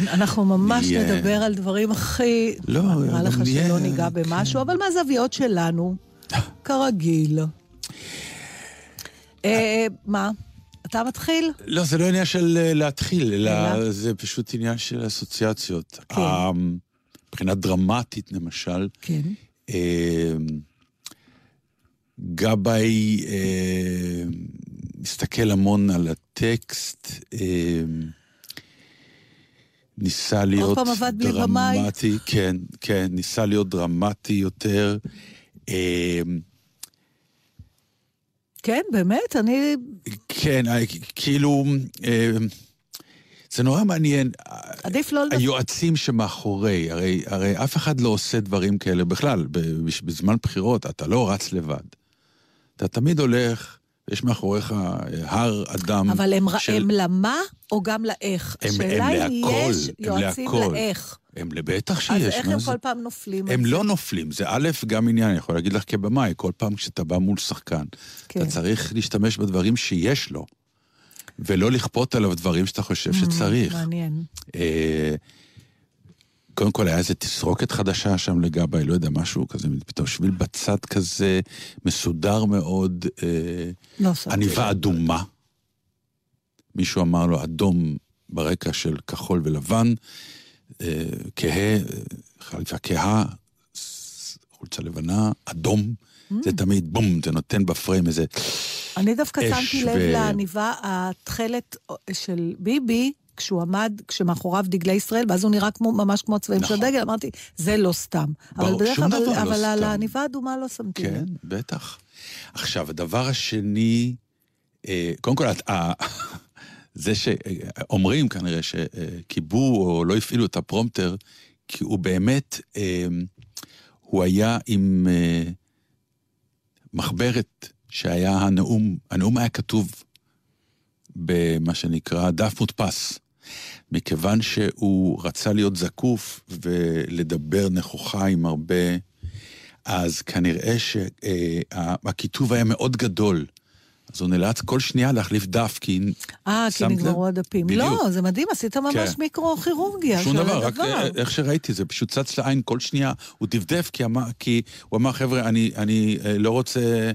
כן, אנחנו ממש נהיה- נדבר על דברים הכי... לא, נראה לך נהיה- שלא ניגע במשהו, אבל מהזוויות שלנו, כרגיל. אה, מה? אתה מתחיל? לא, זה לא עניין של אה, להתחיל, אלא? זה פשוט עניין של אסוציאציות. כן. אה, מבחינה דרמטית, למשל, כן. אה, גבאי אה, מסתכל המון על הטקסט, אה, ניסה להיות? דרמטי, כן, כן, ניסה להיות דרמטי יותר. אה, כן, באמת, אני... כן, אה, כאילו, אה, זה נורא מעניין. עדיף לא... היועצים שמאחורי, הרי, הרי אף אחד לא עושה דברים כאלה בכלל. בזמן בחירות אתה לא רץ לבד. אתה תמיד הולך, יש מאחוריך אה, הר אדם אבל הם, של... הם למה או גם לאיך? הם- הם השאלה אם להכל, יש הם יועצים להכל. לאיך. הם בטח אז שיש. איך מה הם זה? כל פעם נופלים? הם לא? נופלים, זה א', גם עניין, אני יכול להגיד לך כבמאי, כל פעם כשאתה בא מול שחקן, כן. אתה צריך להשתמש בדברים שיש לו, ולא לכפות עליו דברים שאתה חושב שצריך. Mm, מעניין. אה, קודם כל היה איזה תסרוקת חדשה שם לגבאי, לא יודע, משהו כזה, פתאום שביל בצד כזה, מסודר מאוד, אה, לא עניבה. אדומה. מישהו אמר לו, אדום ברקע של כחול ולבן, אה, כהה, אה, חליפה כהה, חולצה לבנה, אדום, זה תמיד בום, זה נותן בפריים איזה... אני דווקא שמתי לב לעניבה התכלת של ביבי, כשהוא עמד, כשמאחוריו דגלי ישראל, ואז הוא נראה כמו, ממש כמו הצבעים של נכון. הדגל, אמרתי, זה לא סתם. אבל ברור, בדרך שום כלל, דבר לא אבל על. העניבה האדומה לא שמתי לב. כן, בטח. עכשיו, הדבר השני, אה, קודם כל, את- ה- זה שאומרים כנראה שכיבו או לא הפעילו את הפרומטר, כי הוא באמת, אה, הוא היה עם אה, מחברת שהיה הנאום, הנאום היה כתוב במה שנקרא דף מודפס. מכיוון שהוא רצה להיות זקוף ולדבר נכוחה עם הרבה אז כנראה שהכיתוב היה מאוד גדול. אז הוא נאלץ כל שנייה להחליף דף, כי... אה, כי? נגמרו הדפים. בדיוק. לא, זה מדהים, עשית ממש כן. מיקרו-כירורגיה שום של דבר, רק הדבר. אה, איך שראיתי, זה פשוט צץ לעין כל שנייה. הוא דפדף כי, אמר, כי הוא אמר, חבר'ה, אני, אני אה, לא רוצה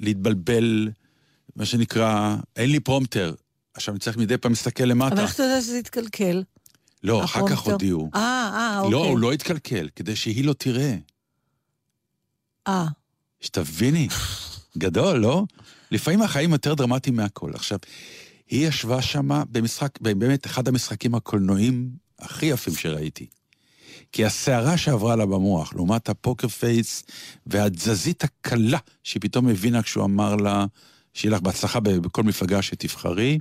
להתבלבל, מה שנקרא, אין לי פרומטר. עכשיו אני צריך מדי פעם להסתכל למטה. אבל איך אתה יודע שזה התקלקל? לא, אחר כך? הודיעו. אה, אה, אוקיי. לא, הוא לא התקלקל, כדי שהיא לא תראה. אה, שתביני, גדול, לא? לפעמים החיים יותר דרמטיים מהכל. עכשיו, היא ישבה שמה במשחק, באמת אחד המשחקים הקולנועיים הכי יפים שראיתי. כי הסערה שעברה לה במוח, לעומת הפוקר פייס והתזזית הקלה שהיא פתאום הבינה כשהוא אמר לה, שיהיה לך בהצלחה בכל מפלגה שתבחרי,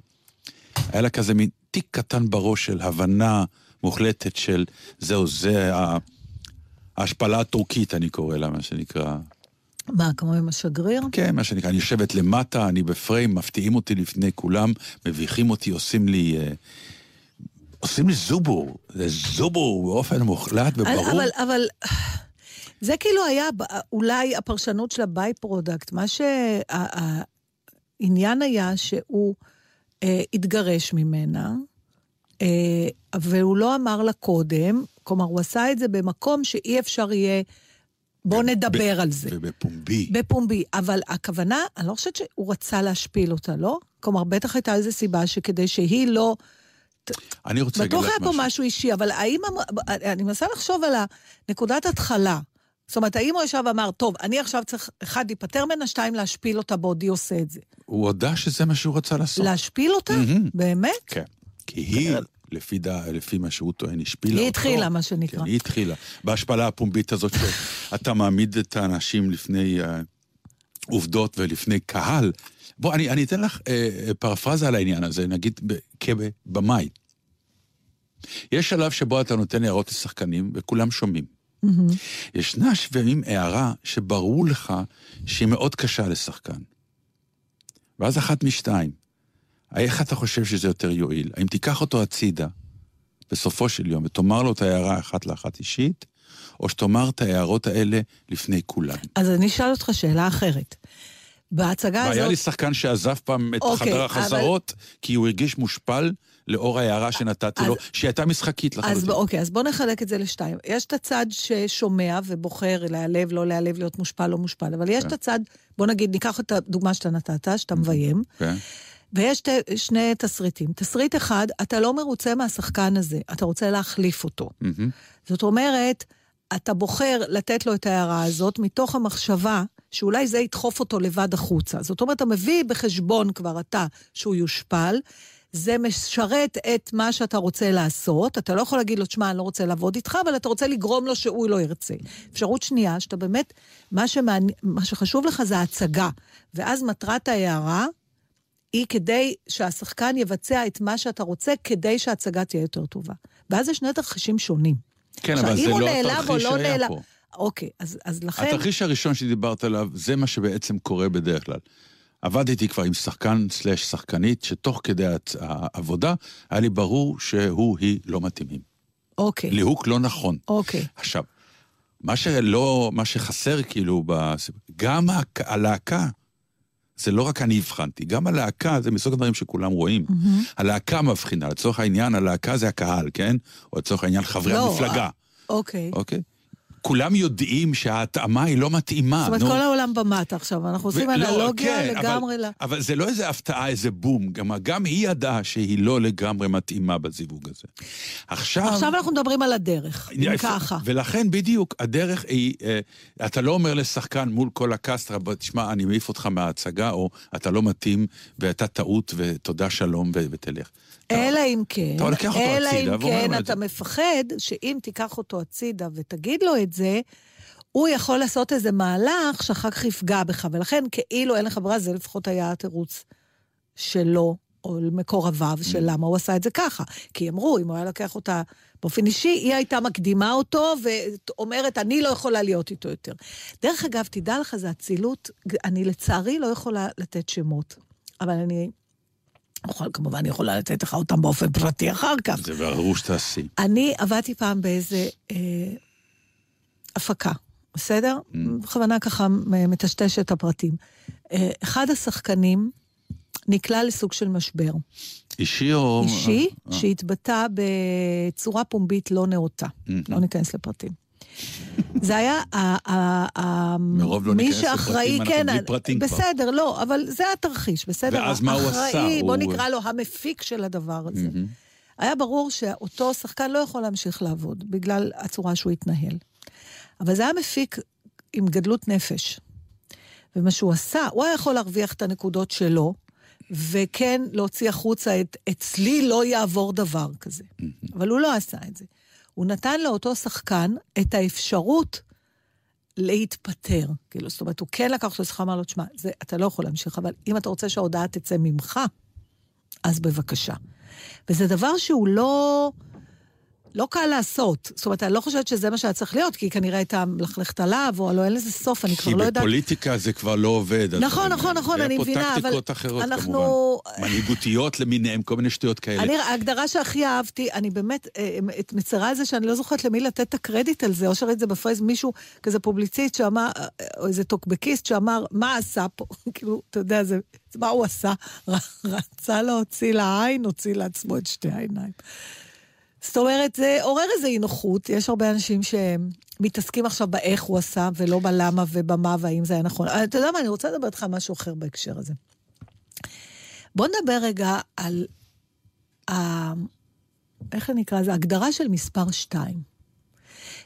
היה לה כזה מין תיק קטן בראש של הבנה מוחלטת של זהו, זה ההשפלה הטורקית, אני קורא לה, מה שנקרא. מה, כמו עם השגריר? כן, מה שנקרא, אני יושבת למטה, אני בפריים, מפתיעים אותי לפני כולם, מביכים אותי, עושים לי... אה, עושים לי זובור, זה זובור באופן מוחלט וברור. אבל, אבל זה כאילו היה אולי הפרשנות של ה by-product. מה שהעניין היה שהוא אה, התגרש ממנה, אה, והוא לא אמר לה קודם, כלומר, הוא עשה את זה במקום שאי אפשר יהיה... בוא נדבר ב- על זה. ובפומבי. בפומבי, אבל הכוונה, אני לא חושבת שהוא רצה להשפיל אותה, לא? כלומר, בטח הייתה איזו סיבה שכדי שהיא לא... אני רוצה להגיד לך בטוח היה משהו. פה משהו אישי, אבל האם... אני מנסה לחשוב על הנקודת התחלה. זאת אומרת, האם הוא ישב ואמר, טוב, אני עכשיו צריך, אחד, להיפטר ממנה, שתיים, להשפיל אותה בעודי עושה את זה. הוא הודה שזה מה שהוא רצה לעשות. להשפיל אותה? מהמם. באמת? כן. כי היא, לפי, דע, לפי מה שהוא טוען, השפילה אותו. היא התחילה, מה שנקרא. כן, היא התחילה. בהשפלה הפומבית הזאת שאתה מעמיד את האנשים לפני uh, עובדות ולפני קהל. בוא, אני, אני אתן לך uh, פרפרזה על העניין הזה, נגיד כבמאי. יש שלב שבו אתה נותן הערות לשחקנים וכולם שומעים. מהמם. ישנה לפעמים הערה שברור לך שהיא מאוד קשה לשחקן. ואז אחת משתיים, איך אתה חושב שזה יותר יועיל? האם תיקח אותו הצידה בסופו של יום ותאמר לו את ההערה אחת לאחת אישית, או שתאמר את ההערות האלה לפני כולם? אז אני אשאל אותך שאלה אחרת. בהצגה והיה לי הזאת... שחקן שעזב פעם את אוקיי, חדר אבל- החזרות, כי הוא הרגיש מושפל לאור ההערה שנתתי לו, אז- שהיא הייתה משחקית אז לחלוטין. ב- אוקיי, אז בואו נחלק את זה לשתיים. יש את הצד ששומע ובוחר להיעלב, לא להיעלב, להיות מושפל, לא מושפל, אבל יש כן. את הצד, בוא נגיד, ניקח את הדוגמה שאתה נתת, שאתה מביים, כן? ויש שתי- שני תסריטים. תסריט אחד, אתה לא מרוצה מהשחקן הזה, אתה רוצה להחליף אותו. זאת אומרת, אתה בוחר לתת לו את ההערה הזאת מתוך המחשבה שאולי זה ידחוף אותו לבד החוצה. זאת אומרת, אתה מביא בחשבון כבר אתה שהוא יושפל, זה משרת את מה שאתה רוצה לעשות, אתה לא יכול להגיד לו, תשמע, אני לא רוצה לעבוד איתך, אבל אתה רוצה לגרום לו שהוא לא ירצה. אפשרות שנייה, שאתה באמת, מה, שמעני... מה שחשוב לך זה ההצגה, ואז מטרת ההערה היא כדי שהשחקן יבצע את מה שאתה רוצה, כדי שההצגה תהיה יותר טובה. ואז יש שני תרחישים שונים. כן, עכשיו, אבל זה לא התרחיש לא שהיה נעלב- פה. אוקיי, אז, אז לכן... התרחיש הראשון שדיברת עליו, זה מה שבעצם קורה בדרך כלל. עבדתי כבר עם שחקן סלאש שחקנית, שתוך כדי העבודה היה לי ברור שהוא, היא לא מתאימים. אוקיי, ליהוק לא נכון. אוקיי. עכשיו, מה שלא, מה שחסר כאילו, גם הק- הלהקה, זה לא רק אני הבחנתי, גם הלהקה זה מסוג הדברים שכולם רואים. הלהקה מבחינה, לצורך העניין הלהקה זה הקהל, כן? או לצורך העניין חברי לא, המפלגה, אוקיי. אוקיי? כולם יודעים שההתאמה היא לא מתאימה. זאת אומרת, נו. כל העולם במטה עכשיו, אנחנו עושים ו- לא, אנלוגיה כן, לגמרי אבל, ל... אבל זה לא איזה הפתעה, איזה בום. גם, גם היא ידעה שהיא לא לגמרי מתאימה בזיווג הזה. עכשיו... עכשיו אנחנו מדברים על הדרך, אם. ככה. ולכן בדיוק, הדרך היא, אה, אתה לא אומר לשחקן מול כל הקאסט, "רב, תשמע, אני מעיף אותך מההצגה, או אתה לא מתאים, והייתה טעות, ותודה שלום, ותלך. אלא אם כן, אתה לוקח אותו אלא הצידה אם כן את אתה זה. מפחד שאם תיקח אותו הצידה ותגיד לו את זה, הוא יכול לעשות איזה מהלך שאחר כך יפגע בך, ולכן כאילו אין לך ברירה, זה לפחות היה התירוץ שלו, או מקורביו, Mm. של למה הוא עשה את זה ככה. כי אמרו, אם הוא היה לוקח אותה באופן אישי, היא הייתה מקדימה אותו ואומרת, אני לא יכולה להיות איתו יותר. דרך אגב, תדע לך, זו אצילות, אני לצערי לא יכולה לתת שמות, אבל אני... יכול, כמובן יכולה לתת לך אותם באופן פרטי אחר כך. זה ברור שתעשי. אני עבדתי פעם באיזה אה, הפקה, בסדר? Mm. בכוונה ככה מטשטש את הפרטים. אה, אחד השחקנים נקלע לסוג של משבר אישי או... אישי, אה, שהתבטא בצורה פומבית לא נאותה. לא ניכנס לפרטים. זה היה מרוב לא מי ניכנס לפרטים, אנחנו כן, בלי פרטים כבר. בסדר, לא, אבל זה התרחיש, בסדר? ואז מה הוא עשה? בוא נקרא לו המפיק של הדבר הזה. היה ברור שאותו שחקן לא יכול להמשיך לעבוד, בגלל הצורה שהוא התנהל. אבל זה היה מפיק עם גדלות נפש. ומה שהוא עשה, הוא היה יכול להרוויח את הנקודות שלו, וכן להוציא החוצה את אצלי לא יעבור דבר כזה. אבל הוא לא עשה את זה. הוא נתן לאותו שחקן את האפשרות להתפטר. כאילו, זאת אומרת, הוא כן לקח אותו לשיחה, אמר לו, תשמע, אתה לא יכול להמשיך, אבל אם אתה רוצה שההודעה תצא ממך, אז בבקשה. וזה דבר שהוא לא... לא קל לעשות. זאת אומרת, אני לא חושבת שזה מה שהיה צריך להיות, כי כנראה הייתה מלכלכת עליו, או לא, אין לזה סוף, אני כבר לא יודעת. כי בפוליטיקה זה כבר לא עובד. נכון, נכון, נכון, אני מבינה, אבל... היה פה טקטיקות אחרות, אנחנו... כמובן. מנהיגותיות למיניהן, כל מיני שטויות כאלה. אני, ההגדרה שהכי אהבתי, אני באמת אה, מצרה על זה שאני לא זוכרת למי לתת את הקרדיט על זה, או שראיתי את זה בפרייז מישהו, כזה פובליציסט שאמר, אה, או איזה טוקבקיסט שאמר, מה עשה פה? כאילו, אתה יודע, זה, מה הוא עשה? רצה להוציא לעין, הוציא לעצמו את שתי העיניים. זאת אומרת, זה עורר איזו אי נוחות. יש הרבה אנשים שמתעסקים עכשיו באיך הוא עשה, ולא בלמה ובמה, והאם זה היה נכון. אתה יודע מה, אני רוצה לדבר איתך על משהו אחר בהקשר הזה. בוא נדבר רגע על ה... איך אני אקרא לזה? הגדרה של מספר 2.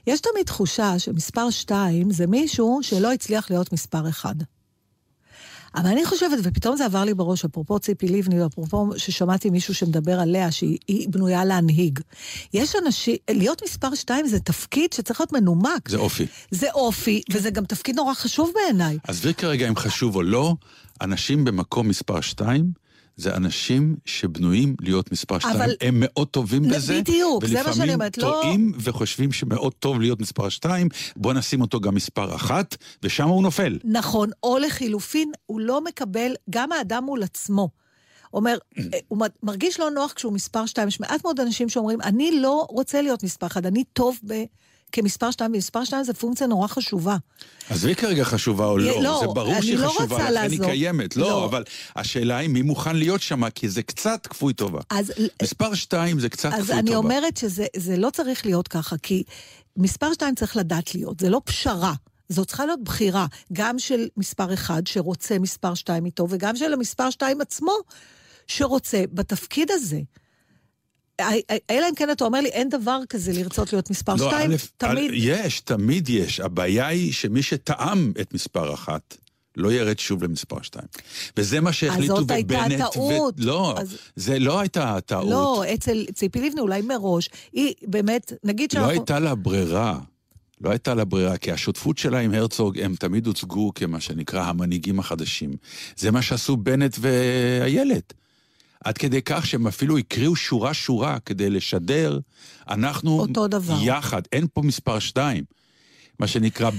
יש תמיד תחושה שמספר 2 זה מישהו שלא הצליח להיות מספר 1. אבל אני חושבת, ופתאום זה עבר לי בראש, אפרופו ציפי לבני, אפרופו ששמעתי מישהו שמדבר עליה, שהיא בנויה להנהיג. יש אנשים, להיות מספר שתיים זה תפקיד שצריך להיות מנומק. זה אופי. זה אופי, וזה גם תפקיד נורא חשוב בעיניי. עזבי כרגע אם חשוב או לא, אנשים במקום מספר שתיים, זה אנשים שבנויים להיות מספר שתיים. אבל... הם מאוד טובים בזה. בדיוק, זה מה שאני אומרת. ולפעמים טועים לא... וחושבים שמאוד טוב להיות מספר שתיים, בוא נשים אותו גם מספר אחת, ושם הוא נופל. נכון, או לחילופין, הוא לא מקבל, גם האדם מול עצמו. אומר, הוא מרגיש לא נוח כשהוא מספר שתיים. יש מעט מאוד אנשים שאומרים, אני לא רוצה להיות מספר אחד, אני טוב ב... כמספר 2, ומספר 2 זה פונקציה נורא חשובה. עזבי כרגע חשובה או לא, לא זה ברור שהיא לא חשובה, לכן היא קיימת. לא, לא, אבל השאלה היא מי מוכן להיות שם, כי זה קצת כפוי טובה. אז, מספר 2 זה קצת כפוי טובה. אז אני אומרת שזה לא צריך להיות ככה, כי מספר 2 צריך לדעת להיות, זה לא פשרה. זו צריכה להיות בחירה, גם של מספר 1 שרוצה מספר 2 איתו, וגם של המספר 2 עצמו שרוצה בתפקיד הזה. אלא אם כן אתה אומר לי, אין דבר כזה לרצות להיות מספר לא, שתיים, תמיד... יש, תמיד יש. הבעיה היא שמי שטעם את מספר אחת, לא ירד שוב למספר שתיים. וזה מה שהחליטו בבנט. אז זאת הייתה טעות. ו... לא, אז... זה לא הייתה טעות. לא, אצל ציפי לבני אולי מראש, היא באמת, נגיד לא שאנחנו... לא הייתה לה ברירה. לא הייתה לה ברירה, כי השותפות שלה עם הרצוג, הם תמיד הוצגו כמה שנקרא המנהיגים החדשים. זה מה שעשו בנט ואיילת. עד כדי כך שהם אפילו הקריאו שורה-שורה כדי לשדר, אנחנו אותו דבר. יחד, אין פה מספר שתיים. מה שנקרא,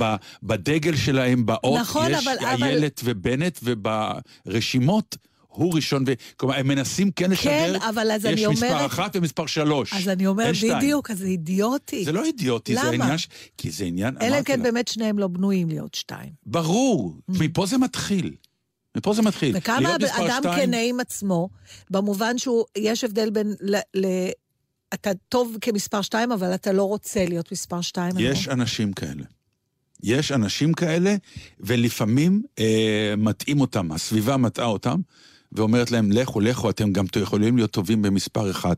בדגל שלהם, באות, נכון, יש אבל, איילת אבל... ובנט, וברשימות הוא ראשון, ו... כלומר, הם מנסים כן לשדר, כן, אבל אז אני אומרת... יש מספר אחת ומספר שלוש. אז אני אומרת, בדיוק, אז זה אידיוטי. זה לא אידיוטי, למה? זה עניין... ש... כי זה עניין... אלא אם כן באמת שניהם לא בנויים להיות שתיים. ברור, mm. מפה זה מתחיל. ופה זה מתחיל. וכמה אדם כנה עם עצמו, במובן שהוא, יש הבדל בין, ל, ל, אתה טוב כמספר שתיים, אבל אתה לא רוצה להיות מספר שתיים. יש אנשים כאלה. יש אנשים כאלה, ולפעמים אה, מטעים אותם, הסביבה מטעה אותם, ואומרת להם, לכו, לכו, אתם גם יכולים להיות טובים במספר אחד.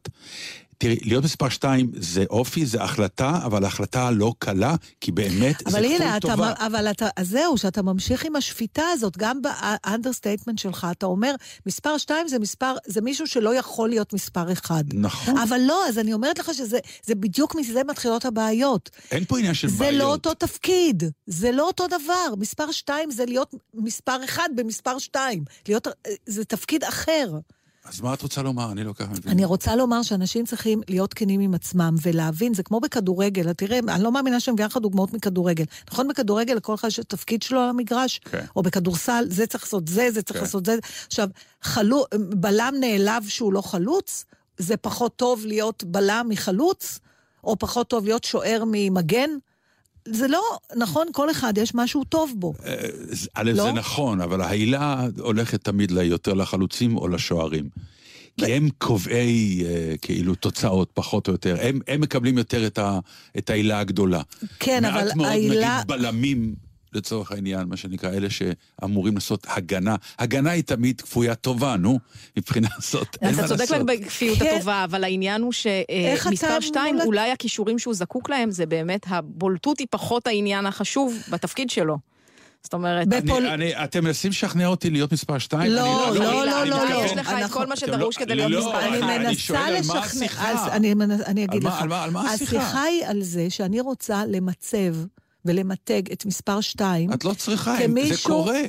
תראי, להיות מספר שתיים זה אופי, זה החלטה, אבל החלטה לא קלה, כי באמת זה הנה, כפוי טובה. אבל אתה, אז זהו, שאתה ממשיך עם השפיטה הזאת, גם ב understatement שלך, אתה אומר, מספר שתיים זה מספר, זה מישהו שלא יכול להיות מספר אחד. נכון. אבל לא, אז אני אומרת לך שזה בדיוק מזה מתחילות הבעיות. אין פה עניין של זה בעיות. זה לא אותו תפקיד, זה לא אותו דבר. מספר שתיים זה להיות מספר אחד במספר שתיים. להיות, זה תפקיד אחר. אז מה את רוצה לומר? אני לא ככה מבין. אני רוצה לומר שאנשים צריכים להיות כנים עם עצמם ולהבין, זה כמו בכדורגל, תראה, אני לא מאמינה שאני מביאה לך דוגמאות מכדורגל. נכון, בכדורגל לכל אחד יש תפקיד שלו על המגרש, כן. או בכדורסל, זה צריך לעשות זה, זה צריך כן. לעשות זה. עכשיו, חלו, בלם נעלב שהוא לא חלוץ, זה פחות טוב להיות בלם מחלוץ, או פחות טוב להיות שוער ממגן. זה לא, נכון, כל אחד יש משהו טוב בו. אה, א', לא? זה נכון, אבל העילה הולכת תמיד יותר לחלוצים או לשוערים. כי הם קובעי אה, כאילו תוצאות, פחות או יותר. הם, הם מקבלים יותר את, ה, את העילה הגדולה. כן, אבל העילה... מעט מאוד, נגיד, בלמים לצורך העניין, מה שנקרא, אלה שאמורים לעשות הגנה. הגנה היא תמיד כפויה טובה, נו, מבחינה זאת, אין מה לעשות. אתה צודק בכפיות כן. הטובה, אבל העניין הוא שמספר שתיים, אולי הכישורים שהוא זקוק להם, זה באמת, הבולטות היא פחות העניין החשוב בתפקיד שלו. זאת אומרת... בפול... אני, אני, אתם מנסים לשכנע אותי להיות מספר שתיים? לא, לא, לא, לא, לא, לא. יש לך את כל מה שדרוש כדי להיות מספר שתיים. אני מנסה לשכנע... אני אגיד לך. על מה השיחה? השיחה היא על זה שאני רוצה למצב... ולמתג את מספר 2 את לא צריכה, כמישהו... זה קורה.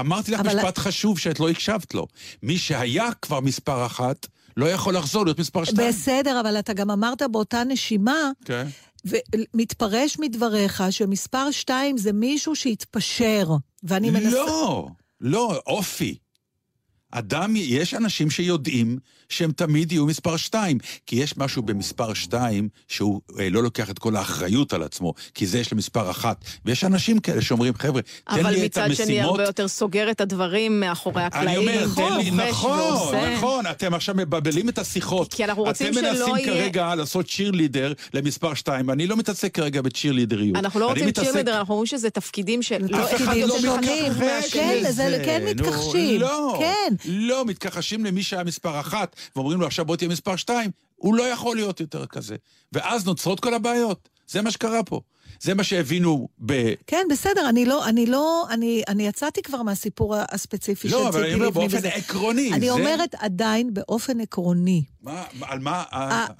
אמרתי לך אבל... משפט חשוב שאת לא הקשבת לו. מי שהיה כבר מספר אחת, לא יכול לחזור להיות מספר 2. בסדר, אבל אתה גם אמרת באותה נשימה, כן. ומתפרש מדבריך שמספר 2 זה מישהו שהתפשר, ואני מנסה... לא, לא, אופי. אדם, יש אנשים שיודעים שהם תמיד יהיו מספר שתיים, כי יש משהו במספר שתיים שהוא אה, לא לוקח את כל האחריות על עצמו, כי זה יש למספר אחת. ויש אנשים כאלה שאומרים, חבר'ה, תן לי את המשימות... אבל מצד שני הרבה יותר סוגר את הדברים מאחורי הקלעים. אני אומר, תן לי, נכון, ועושה. נכון, אתם עכשיו מבלבלים את השיחות. כי אנחנו רוצים שלא יהיה... אתם מנסים כרגע לעשות צ'ירלידר למספר שתיים, ואני לא מתעסק כרגע בצ'ירלידריות. אנחנו לא רוצים מתעסק... צ'ירלידר, אנחנו אומרים שזה תפקידים של... אף אחד לא מתכחש כן, זה כן מתכחשים. לא, כן. לא, מתכחשים למי שהיה מספר אחת, ואומרים לו עכשיו בוא תהיה מספר שתיים, הוא לא יכול להיות יותר כזה. ואז נוצרות כל הבעיות. זה מה שקרה פה. זה מה שהבינו ב... כן, בסדר, אני לא, אני לא, אני, אני יצאתי כבר מהסיפור הספציפי לא, של ציפי לבני. לא, אבל אני אומר באופן וזה. עקרוני. אני זה... אומרת עדיין באופן עקרוני. מה, על מה?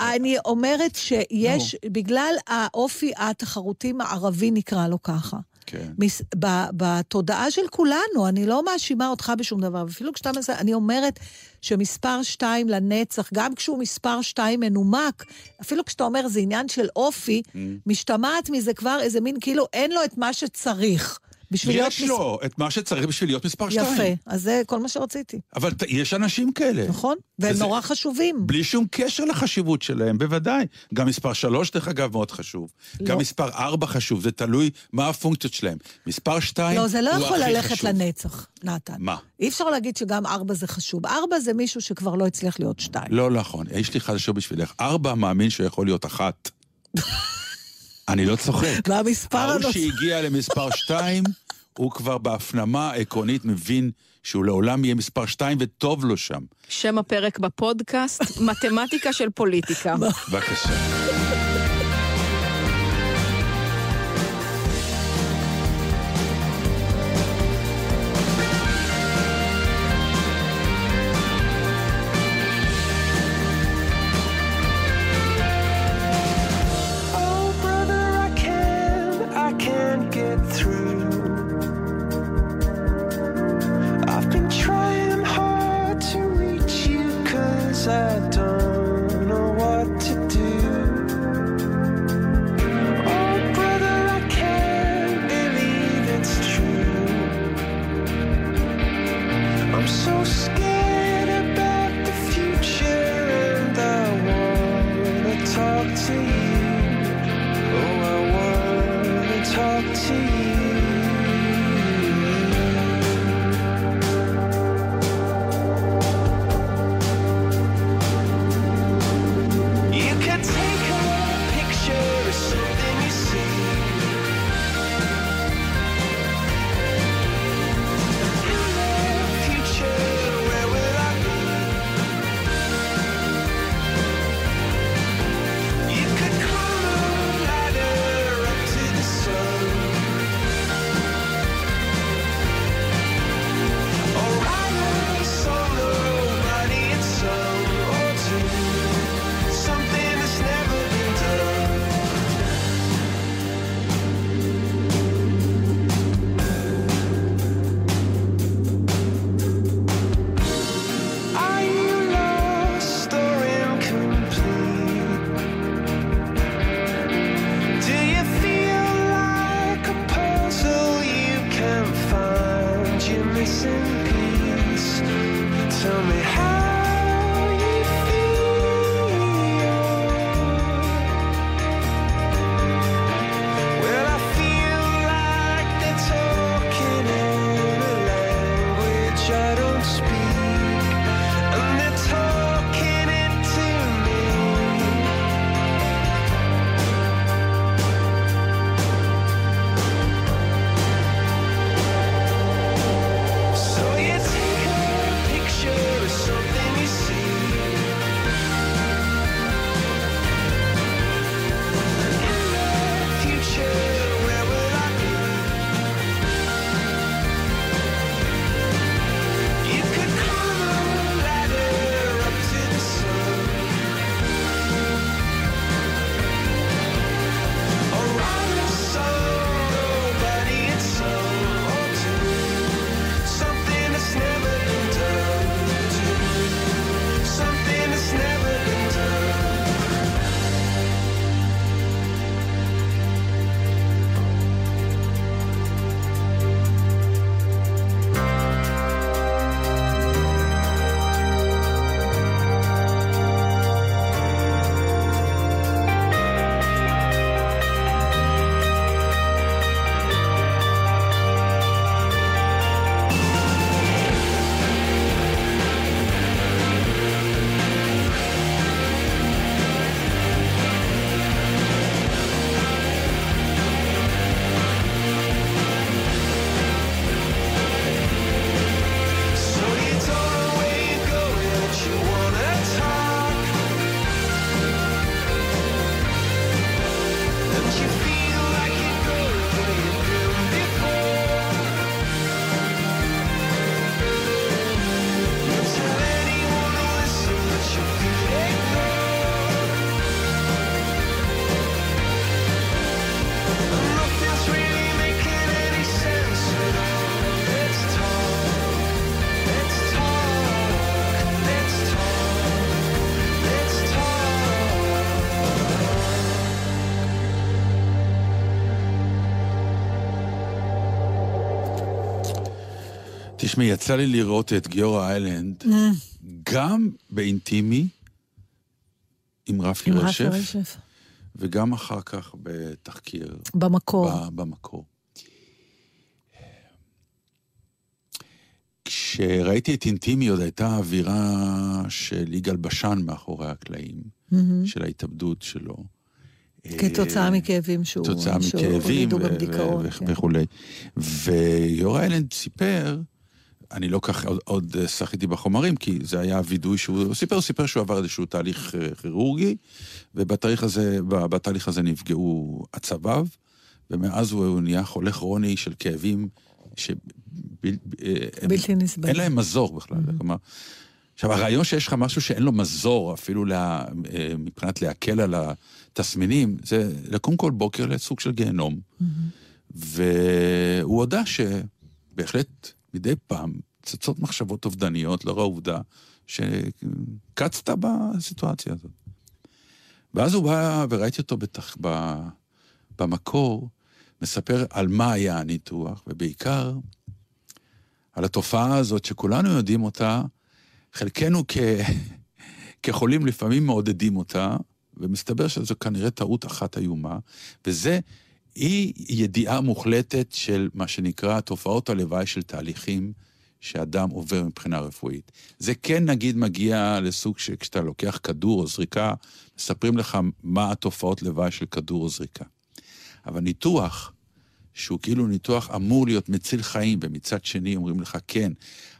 אני אומרת שיש. בגלל האופי התחרותי הערבי נקרא לו ככה. כן. מס, ב, בתודעה של כולנו, אני לא מאשימה אותך בשום דבר, אפילו כשאתה מנסה, אני אומרת שמספר שתיים לנצח, גם כשהוא מספר שתיים מנומק, אפילו כשאתה אומר זה עניין של אופי, mm. משתמעת מזה כבר איזה מין כאילו אין לו את מה שצריך. בשביל להיות... יש לו את מה שצריך בשביל להיות מספר 2. יפה, אז זה כל מה שרציתי. אבל יש אנשים כאלה. נכון, והם נורא חשובים. בלי שום קשר לחשיבות שלהם, בוודאי. גם מספר 3, דרך אגב, מאוד חשוב. לא. גם מספר 4 חשוב, זה תלוי מה הפונקציות שלהם. מספר 2 לא, זה לא יכול ללכת חשוב. לנצח, נתן. מה? אי אפשר להגיד שגם 4 זה חשוב. 4 זה מישהו שכבר לא הצליח להיות 2. לא נכון, יש לי חדשות בשבילך. 4 מאמין שיכול להיות אחת. אני לא צוחק. והמספר הנוסף... ההוא שהגיע למספר 2, הוא כבר בהפנמה העקרונית מבין שהוא לעולם יהיה מספר 2 וטוב לו שם. שם הפרק בפודקאסט, מתמטיקה של פוליטיקה. בבקשה. תשמעי, יצא לי לראות את גיורא איילנד. גם באינטימי עם רפי רשף. וגם אחר כך בתחקיר. במקור. במקור. כשראיתי את אינטימי עוד הייתה אווירה של יגאל בשן מאחורי הקלעים, Mm-hmm. של ההתאבדות שלו. כתוצאה מכאבים שהוא... כתוצאה מכאבים הולידו ו- גם דיכאון, ו- כן. וכולי. ויורא איילנד סיפר, אני לא כך עוד, עוד שחיתי בחומרים, כי זה היה וידוי שהוא סיפר, הוא סיפר שהוא עבר איזשהו תהליך אה, כירורגי, ובתהליך הזה, בתהליך הזה נפגעו עצביו, ומאז הוא נהיה חולה כרוני של כאבים שב- ב- אה, נסבל. אין להם מזור בכלל. כלומר, עכשיו, הרעיון שיש לך משהו שאין לו מזור, אפילו לה, אה, מבחינת להקל על התסמינים, זה לקום כל בוקר לסוג של גיהנום. והוא הודה שבהחלט מדי פעם צצות מחשבות אובדניות לאור העובדה שקצת בסיטואציה הזאת. ואז הוא בא, וראיתי אותו בתח... ב... במקור, מספר על מה היה הניתוח, ובעיקר על התופעה הזאת שכולנו יודעים אותה, חלקנו כ... כחולים לפעמים מעודדים אותה, ומסתבר שזו כנראה טעות אחת איומה, וזה אי ידיעה מוחלטת של מה שנקרא תופעות הלוואי של תהליכים שאדם עובר מבחינה רפואית. זה כן נגיד מגיע לסוג שכשאתה לוקח כדור או זריקה, מספרים לך מה התופעות לוואי של כדור או זריקה. אבל ניתוח, שהוא כאילו ניתוח אמור להיות מציל חיים, ומצד שני אומרים לך, כן,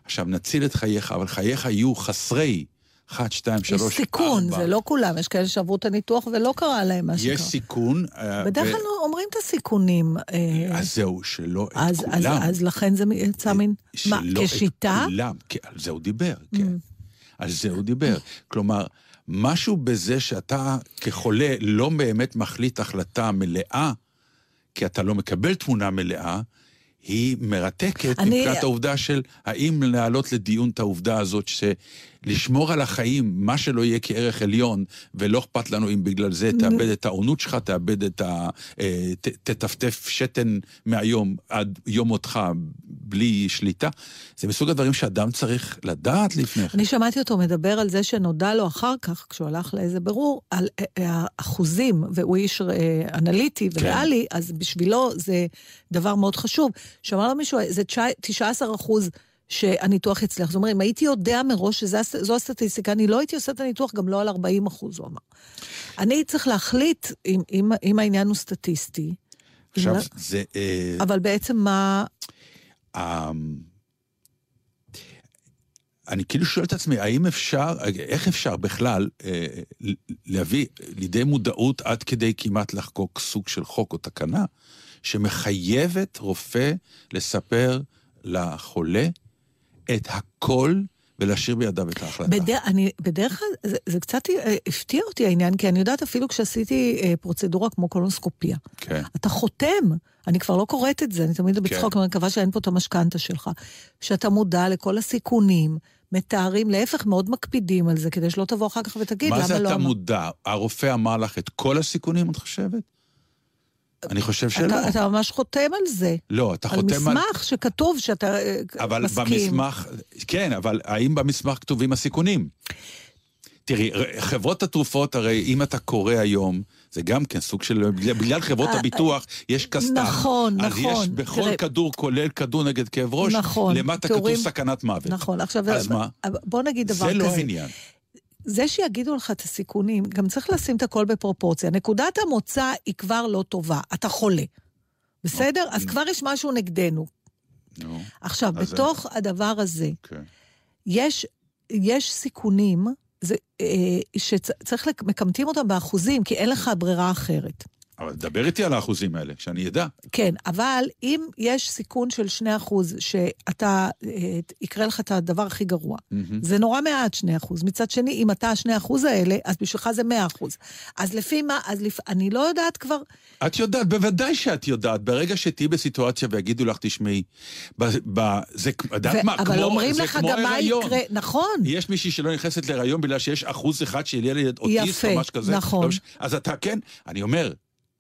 עכשיו נציל את חייך, אבל חייך יהיו חסרי 1, 2, 3, 4. יש סיכון, זה לא כולם, יש כאלה שעברו את הניתוח ולא קרה להם מה שקרה. יש סיכון. אה, בדרך כלל לא אומרים את הסיכונים. אה, אז זהו, שלא את אז, כולם. אז לכן זה יצא מין... מה, שלא כשיטה? את כולם, כן, על זה הוא דיבר, כן. Mm. על זה הוא דיבר. כלומר, משהו בזה שאתה כחולה לא באמת מחליט החלטה מלאה, כי אתה לא מקבל תמונה מלאה, היא מרתקת אני- מבחינת העובדה של האם להעלות לדיון את העובדה הזאת שלשמור על החיים, מה שלא יהיה כערך עליון, ולא אכפת לנו אם בגלל זה תאבד את העונות שלך, תאבד את ה... אה, ת- תטפטף שתן מהיום עד יום מותך בלי שליטה, זה מסוג הדברים שאדם צריך לדעת לפני כן. אני שמעתי אותו מדבר על זה שנודע לו אחר כך, כשהוא הלך לאיזה בירור, על אה, אה, האחוזים, והוא איש אנליטי וריאלי, אז בשבילו זה דבר מאוד חשוב. שאמר לו מישהו, זה 19 אחוז שהניתוח יצליח. זאת אומרת, אם הייתי יודע מראש שזו הסטטיסטיקה, אני לא הייתי עושה את הניתוח גם לא על 40 אחוז, הוא אמר. אני צריך להחליט אם, אם, אם העניין הוא סטטיסטי. עכשיו, אם- זה... אה, אבל בעצם מה... אמ, אני כאילו שואל את עצמי, האם אפשר, איך אפשר בכלל אה, להביא לידי מודעות עד כדי כמעט לחקוק סוג של חוק או תקנה, שמחייבת רופא לספר לחולה את הכל ולהשאיר בידיו את ההחלטה. בדרך, אני, בדרך כלל, זה, זה קצת אה, הפתיע אותי העניין, כי אני יודעת אפילו כשעשיתי אה, פרוצדורה כמו קולונוסקופיה, כן. אתה חותם, אני כבר לא קוראת את זה, אני תמיד בצחוק, אני מקווה שאין פה את המשכנתה שלך, שאתה מודע לכל הסיכונים, מתארים, להפך, מאוד מקפידים על זה, כדי שלא תבוא אחר כך ותגיד, למה מה לא זה אתה אמר- מודע? הרופא אמר לך את כל הסיכונים, את חושבת? אני חושב שלא. אתה, אתה ממש חותם על זה. לא, אתה על חותם על... מסמך שכתוב שאתה אה, אבל מסכים. במסמך, כן, אבל האם במסמך כתובים הסיכונים? תראי, חברות התרופות, הרי אם אתה קורא היום, זה גם כן סוג של, בגלל- חברות אה, הביטוח, יש כסת"ח. נכון, אז נכון. יש בכל תראה- כדור, כולל כדור נגד כאב ראש, נכון, למטה תיאורים- כתוב סכנת מוות. נכון, עכשיו, אז מה? בוא נגיד דבר זה כזה. לא העניין. זה שיגידו לך את הסיכונים, גם צריך לשים את הכל בפרופורציה. נקודת המוצא היא כבר לא טובה, אתה חולה. בסדר? אז כבר יש משהו נגדנו. נו, עכשיו, בתוך הדבר הזה, כן. יש, יש סיכונים זה, אה, שצריך, מקמטים אותם באחוזים, כי אין לך ברירה אחרת. אבל דבר איתי על האחוזים האלה, שאני אדע. כן, אבל אם יש סיכון של 2 אחוז, שאתה, אה, יקרה לך את הדבר הכי גרוע, זה נורא מעט 2 אחוז. מצד שני, אם אתה ה-2 אחוז האלה, אז בשבילך זה 100 אחוז. אז לפי מה, אז לפ... אני לא יודעת כבר, את יודעת, בוודאי שאת יודעת. ברגע שתהיי בסיטואציה ויגידו לך, תשמעי, ב, ב, זה, יודעת ו- מה, אבל כמו, אומרים לך גם מה. יקרה, נכון. יש מישהי שלא נכנסת להיריון בגלל שיש אחוז אחד של ילד אוטיסט יפה, או משהו כזה. נכון. לא מש- אז אתה כן, אני אומר,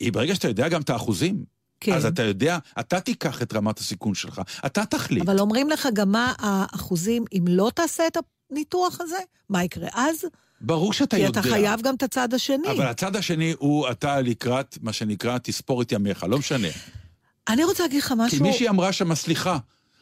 היא- ברגע שאתה יודע גם את האחוזים, כן. אז אתה יודע, אתה תיקח את רמת הסיכון שלך, אתה תחליט. אבל אומרים לך גם מה האחוזים, אם לא תעשה את הניתוח הזה, מה יקרה אז? ברור שאתה כי יודע. כי אתה חייב גם את הצד השני. אבל הצד השני הוא אתה לקראת, מה שנקרא, תספור את ימיך, לא משנה. אני רוצה להגיד לך משהו... כי מישהי אמרה שם, סליחה,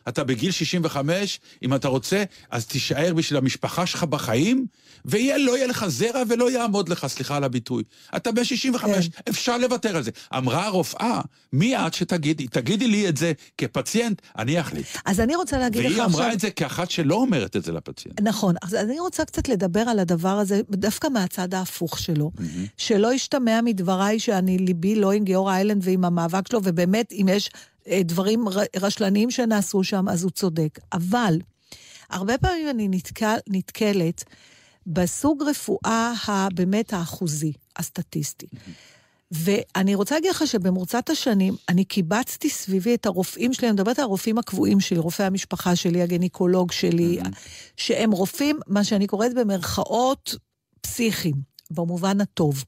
אתה בגיל 65, אם אתה רוצה, אז תישאר בשביל המשפחה שלך בחיים, ולא יהיה לך זרע ולא יעמוד לך, סליחה על הביטוי. אתה בן 65, כן. אפשר לוותר על זה. אמרה הרופאה, מי את שתגידי, תגידי לי את זה כפציינט, אני אחליט. אז אני רוצה להגיד לך עכשיו... והיא אמרה את זה כאחת שלא אומרת את זה לפציינט. נכון, אז אני רוצה קצת לדבר על הדבר הזה, דווקא מהצד ההפוך שלו. Mm-hmm. שלא ישתמע מדבריי שאני ליבי לא עם גיאור איילנד ועם המאבק שלו, ובאמת, אם יש דברים רשלניים שנעשו שם, אז הוא צודק. אבל, הרבה פעמים אני נתקל, נתקלת בסוג רפואה הבאמת האחוזי, הסטטיסטי. ואני רוצה להגיד לך שבמרוצת השנים, אני קיבצתי סביבי את הרופאים שלי, אני מדברת על הרופאים הקבועים שלי, רופאי המשפחה שלי, הגניקולוג שלי, שהם רופאים, מה שאני קוראת במרכאות, פסיכיים, במובן הטוב.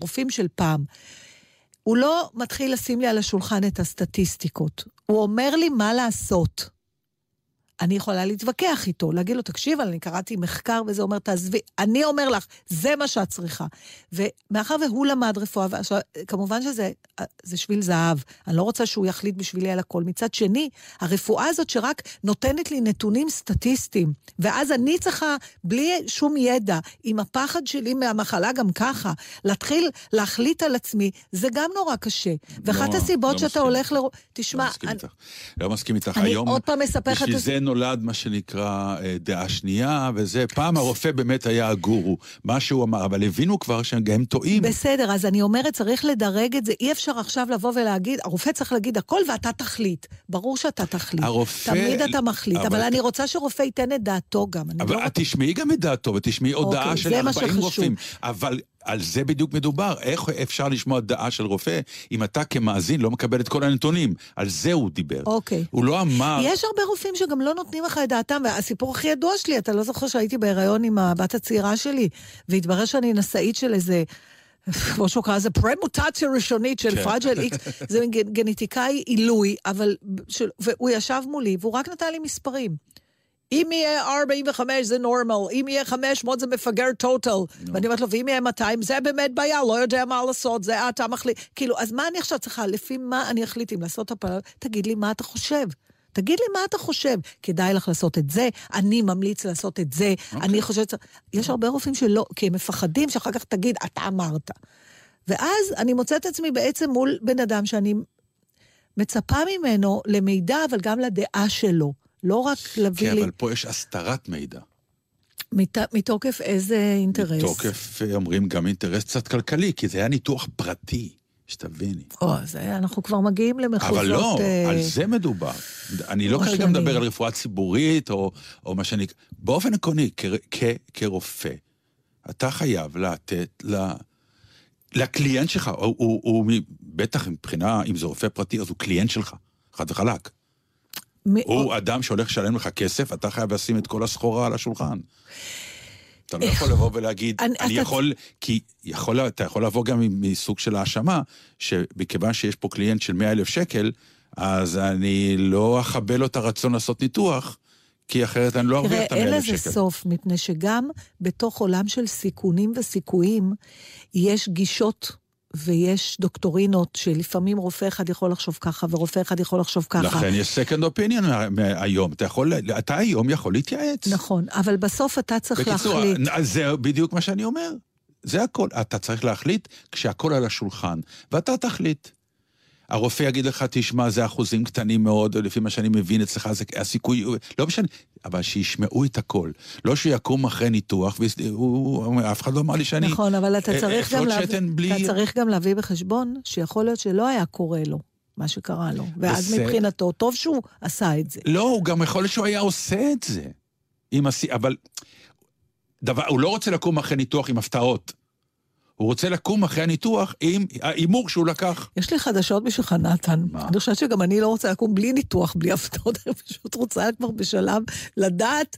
רופאים של פעם. הוא לא מתחיל לשים לי על השולחן את הסטטיסטיקות. הוא אומר לי מה לעשות. אני יכולה להתווכח איתו, להגיד לו, תקשיב, אני קראתי מחקר וזה אומר, תעזבי, אני אומר לך, זה מה שאת צריכה. ומאחר והוא למד רפואה, ועכשיו, כמובן שזה שביל זהב, אני לא רוצה שהוא יחליט בשבילי על הכל. מצד שני, הרפואה הזאת שרק נותנת לי נתונים סטטיסטיים, ואז אני צריכה, בלי שום ידע, עם הפחד שלי מהמחלה גם ככה, להתחיל להחליט על עצמי, זה גם נורא קשה. ואחת לא, הסיבות לא שאתה מסכים. הולך ל... תשמע... לא מסכים אני... איתך. לא מסכים איתך. אני היום... את זה. נולד מה שנקרא אה, דעה שנייה, וזה, פעם הרופא באמת היה הגורו, מה שהוא אמר, אבל הבינו כבר שהם טועים. בסדר, אז אני אומרת, צריך לדרג את זה, אי אפשר עכשיו לבוא ולהגיד, הרופא צריך להגיד הכל ואתה תחליט. ברור שאתה תחליט. הרופא... תמיד אתה מחליט, אבל, אבל אני רוצה שרופא ייתן את דעתו גם. אבל לא... תשמעי גם את דעתו, ותשמעי הודעה אוקיי, של 40 רופאים. אבל על זה בדיוק מדובר. איך אפשר לשמוע דעה של רופא אם אתה כמאזין לא מקבל את כל הנתונים? על זה הוא דיבר. אוקיי. הוא לא אמר... יש הרבה רופאים שגם לא נותנים לך את דעתם, והסיפור הכי ידוע שלי, אתה לא זוכר שהייתי בהיריון עם הבת הצעירה שלי, והתברר שאני נשאית של איזה... כמו שהוא קרא לזה, פרמוטציה ראשונית של כן. פרג'ל איקס, זה גנטיקאי עילוי, אבל, והוא ישב מולי, והוא רק נתן לי מספרים. אם יהיה 45 זה נורמל, אם יהיה 500 זה מפגר טוטל. No. ואני אומרת לו, ואם יהיה 200 זה באמת בעיה, לא יודע מה לעשות, זה אתה מחליט. כאילו, אז מה אני עכשיו צריכה, לפי מה אני אחליט אם לעשות הפעלה? תגיד לי מה אתה חושב. תגיד לי מה אתה חושב. כדאי לך לעשות את זה, אני ממליץ לעשות את זה, okay. אוקיי. אני חושבת... יש הרבה רופאים שלא, כי הם מפחדים שאחר כך תגיד, אתה אמרת. ואז אני מוצאת עצמי בעצם מול בן אדם שאני מצפה ממנו למידע, אבל גם לדעה שלו. לא רק להביא כן, לי... כן, אבל פה יש הסתרת מידע. מת... מתוקף איזה אינטרס? מתוקף, אומרים, גם אינטרס קצת כלכלי, כי זה היה ניתוח פרטי, שתביני. או, זה, אנחנו כבר מגיעים למחוזות... אבל לא, uh... על זה מדובר. אני לא כרגע מדבר על רפואה ציבורית, או, או מה שאני... באופן עקרוני, כ... כ... כרופא, אתה חייב לתת ל... לקליינט שלך, הוא, הוא, הוא, בטח מבחינה, אם זה רופא פרטי, אז הוא קליינט שלך, חד וחלק. הוא אדם שהולך לשלם לך כסף, אתה חייב לשים את כל הסחורה על השולחן. אתה לא יכול לבוא ולהגיד, אני יכול, כי יכול, אתה יכול לבוא גם מסוג של האשמה, שמכיוון שיש פה קליינט של 100 אלף שקל, אז אני לא אכבה לו את הרצון לעשות ניתוח, כי אחרת אני לא ארוויח את ה-100 אלף שקל. תראה, אין לזה סוף, מפני שגם בתוך עולם של סיכונים וסיכויים, יש גישות ויש דוקטורינות שלפעמים רופא אחד יכול לחשוב ככה ורופא אחד יכול לחשוב ככה. לכן יש second opinion היום. אתה יכול, אתה היום יכול להתייעץ. נכון, אבל בסוף אתה צריך בקיצור, להחליט. בקיצור, זה בדיוק מה שאני אומר. זה הכל. אתה צריך להחליט כשהכל על השולחן, ואתה תחליט. הרופא יגיד לך, תשמע, זה אחוזים קטנים מאוד, לפי מה שאני מבין אצלך, זה הסיכוי, לא משנה, אבל שישמעו את הכל. לא שיקום אחרי ניתוח, ואף אחד לא אמר לי שאני... נכון, אבל אתה צריך, גם להביא, בלי... אתה צריך גם להביא בחשבון שיכול להיות שלא היה קורה לו. מה שקרה לו. ואז בסדר. מבחינתו, טוב שהוא עשה את זה. לא, הוא גם יכול להיות שהוא היה עושה את זה. עם הס... אבל דבר, הוא לא רוצה לקום אחרי ניתוח עם הפתעות. הוא רוצה לקום אחרי הניתוח עם ההימור שהוא לקח. יש לי חדשות בשבילך, נתן. מה? אני חושבת שגם אני לא רוצה לקום בלי ניתוח, בלי הפתעות, אני פשוט רוצה כבר בשלב לדעת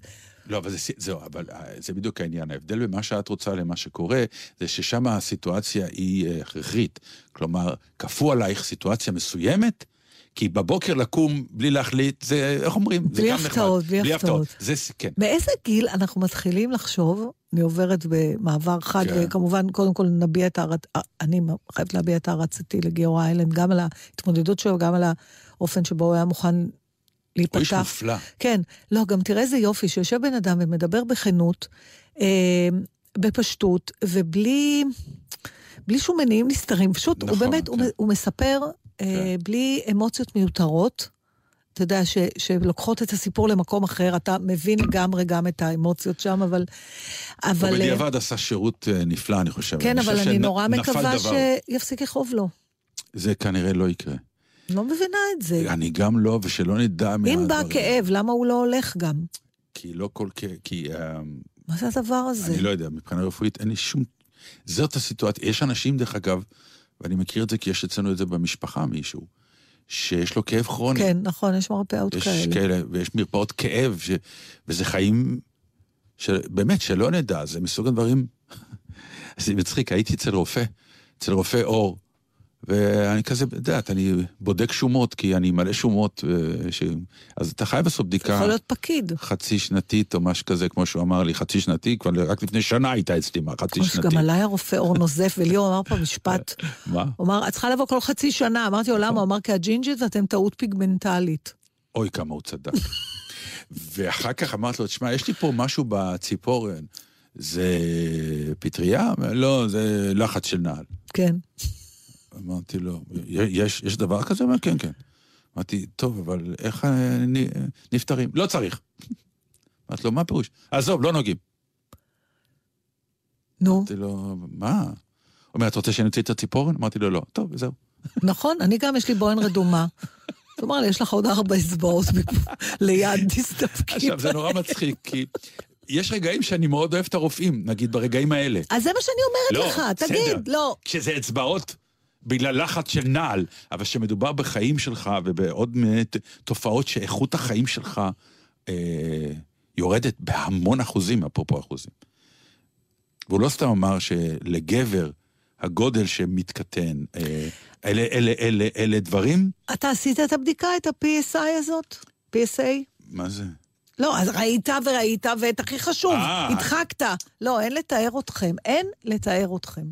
לא, אבל זה, זהו, אבל אה, זה בדיוק העניין. ההבדל במה שאת רוצה למה שקורה, זה ששם הסיטואציה היא אה, הכרחית. כלומר, כפו עלייך סיטואציה מסוימת, כי בבוקר לקום בלי להחליט, זה, איך אומרים? בלי הפתעות, בלי, בלי הפתעות. זה, כן. באיזה גיל אנחנו מתחילים לחשוב, אני עוברת במעבר חד, כן. וכמובן, קודם כל נביע את הערת, אני חייבת להביע את הערצתי לגיאור איילנד, גם על ההתמודדות שלו, גם על האופן שבו הוא היה מוכן להיפתח. הוא איש מופלא. כן. לא, גם תראה איזה יופי, שיושב בן אדם ומדבר בכנות, אה, בפשטות, ובלי... בלי שום מניעים נסתרים. פשוט, נכון, הוא באמת, כן. הוא, הוא מספר אה. בלי אמוציות מיותרות. אתה יודע, ש, שלוקחות את הסיפור למקום אחר, אתה מבין לגמרי גם את האמוציות שם, אבל... אבל... הוא בדיעבד עשה שירות אה, נפלא, אני חושב. כן, אני אבל אני נורא מקווה שיפסיק לכאוב לו. זה כנראה לא יקרה. לא מבינה את זה. אני גם לא, ושלא נדע מהדברים. אם בא כאב, למה הוא לא הולך גם? כי לא כל כאב, כי... אה, מה זה הדבר הזה? אני לא יודע, מבחינה רפואית אין לי שום... זאת הסיטואציה. יש אנשים, דרך אגב, ואני מכיר את זה כי יש אצלנו את זה במשפחה מישהו, שיש לו כאב כרוני. כן, נכון, יש מרפאות יש כאלה. כאלה. ויש מרפאות כאב, ש... וזה חיים, ש... באמת, שלא נדע, זה מסוג הדברים... זה מצחיק, הייתי אצל רופא, אצל רופא אור, ואני כזה, את יודעת, אני בודק שומות, כי אני מלא שומות, אה, ש... אז אתה חייב לעשות בדיקה... יכול להיות פקיד. חצי שנתית או משהו כזה, כמו שהוא אמר לי, חצי שנתי, כבר רק לפני שנה הייתה אצלי, מה, חצי שנתי. גם עליי הרופא אור נוזף, וליאור אמר פה משפט. מה? הוא אמר, את צריכה לבוא כל חצי שנה. אמרתי לו, למה? הוא אמר, כי הג'ינג'ית אתם טעות פיגמנטלית. אוי, כמה הוא צדק. ואחר כך אמרתי לו, תשמע, יש לי פה משהו בציפורן. זה פטריה? לא, זה לחץ של נעל. כן. אמרתי לו, יש, יש דבר כזה? הוא אומר, כן, כן. אמרתי, טוב, אבל איך נפטרים? לא צריך. אמרתי לו, מה הפירוש? עזוב, לא נוגעים. נו. אמרתי לו, מה? הוא אומר, את רוצה שאני אוציא את הציפורן? אמרתי לו, לא. טוב, זהו. נכון, אני גם, יש לי בוהן רדומה. אמר לי, יש לך עוד ארבע אצבעות ליד, תסתפקי. עכשיו, זה נורא מצחיק, כי יש רגעים שאני מאוד אוהב את הרופאים, נגיד ברגעים האלה. אז זה מה שאני אומרת לא, לך, תגיד, לא. כשזה אצבעות... בגלל לחץ של נעל, אבל כשמדובר בחיים שלך ובעוד מיני תופעות שאיכות החיים שלך אה, יורדת בהמון אחוזים, אפרופו אחוזים. והוא לא סתם אמר שלגבר הגודל שמתקטן, אה, אלה, אלה, אלה, אלה דברים... אתה עשית את הבדיקה, את ה-PSI הזאת? PSA? מה זה? לא, אז ראית וראית, ואת הכי חשוב, אה. הדחקת. לא, אין לתאר אתכם, אין לתאר אתכם.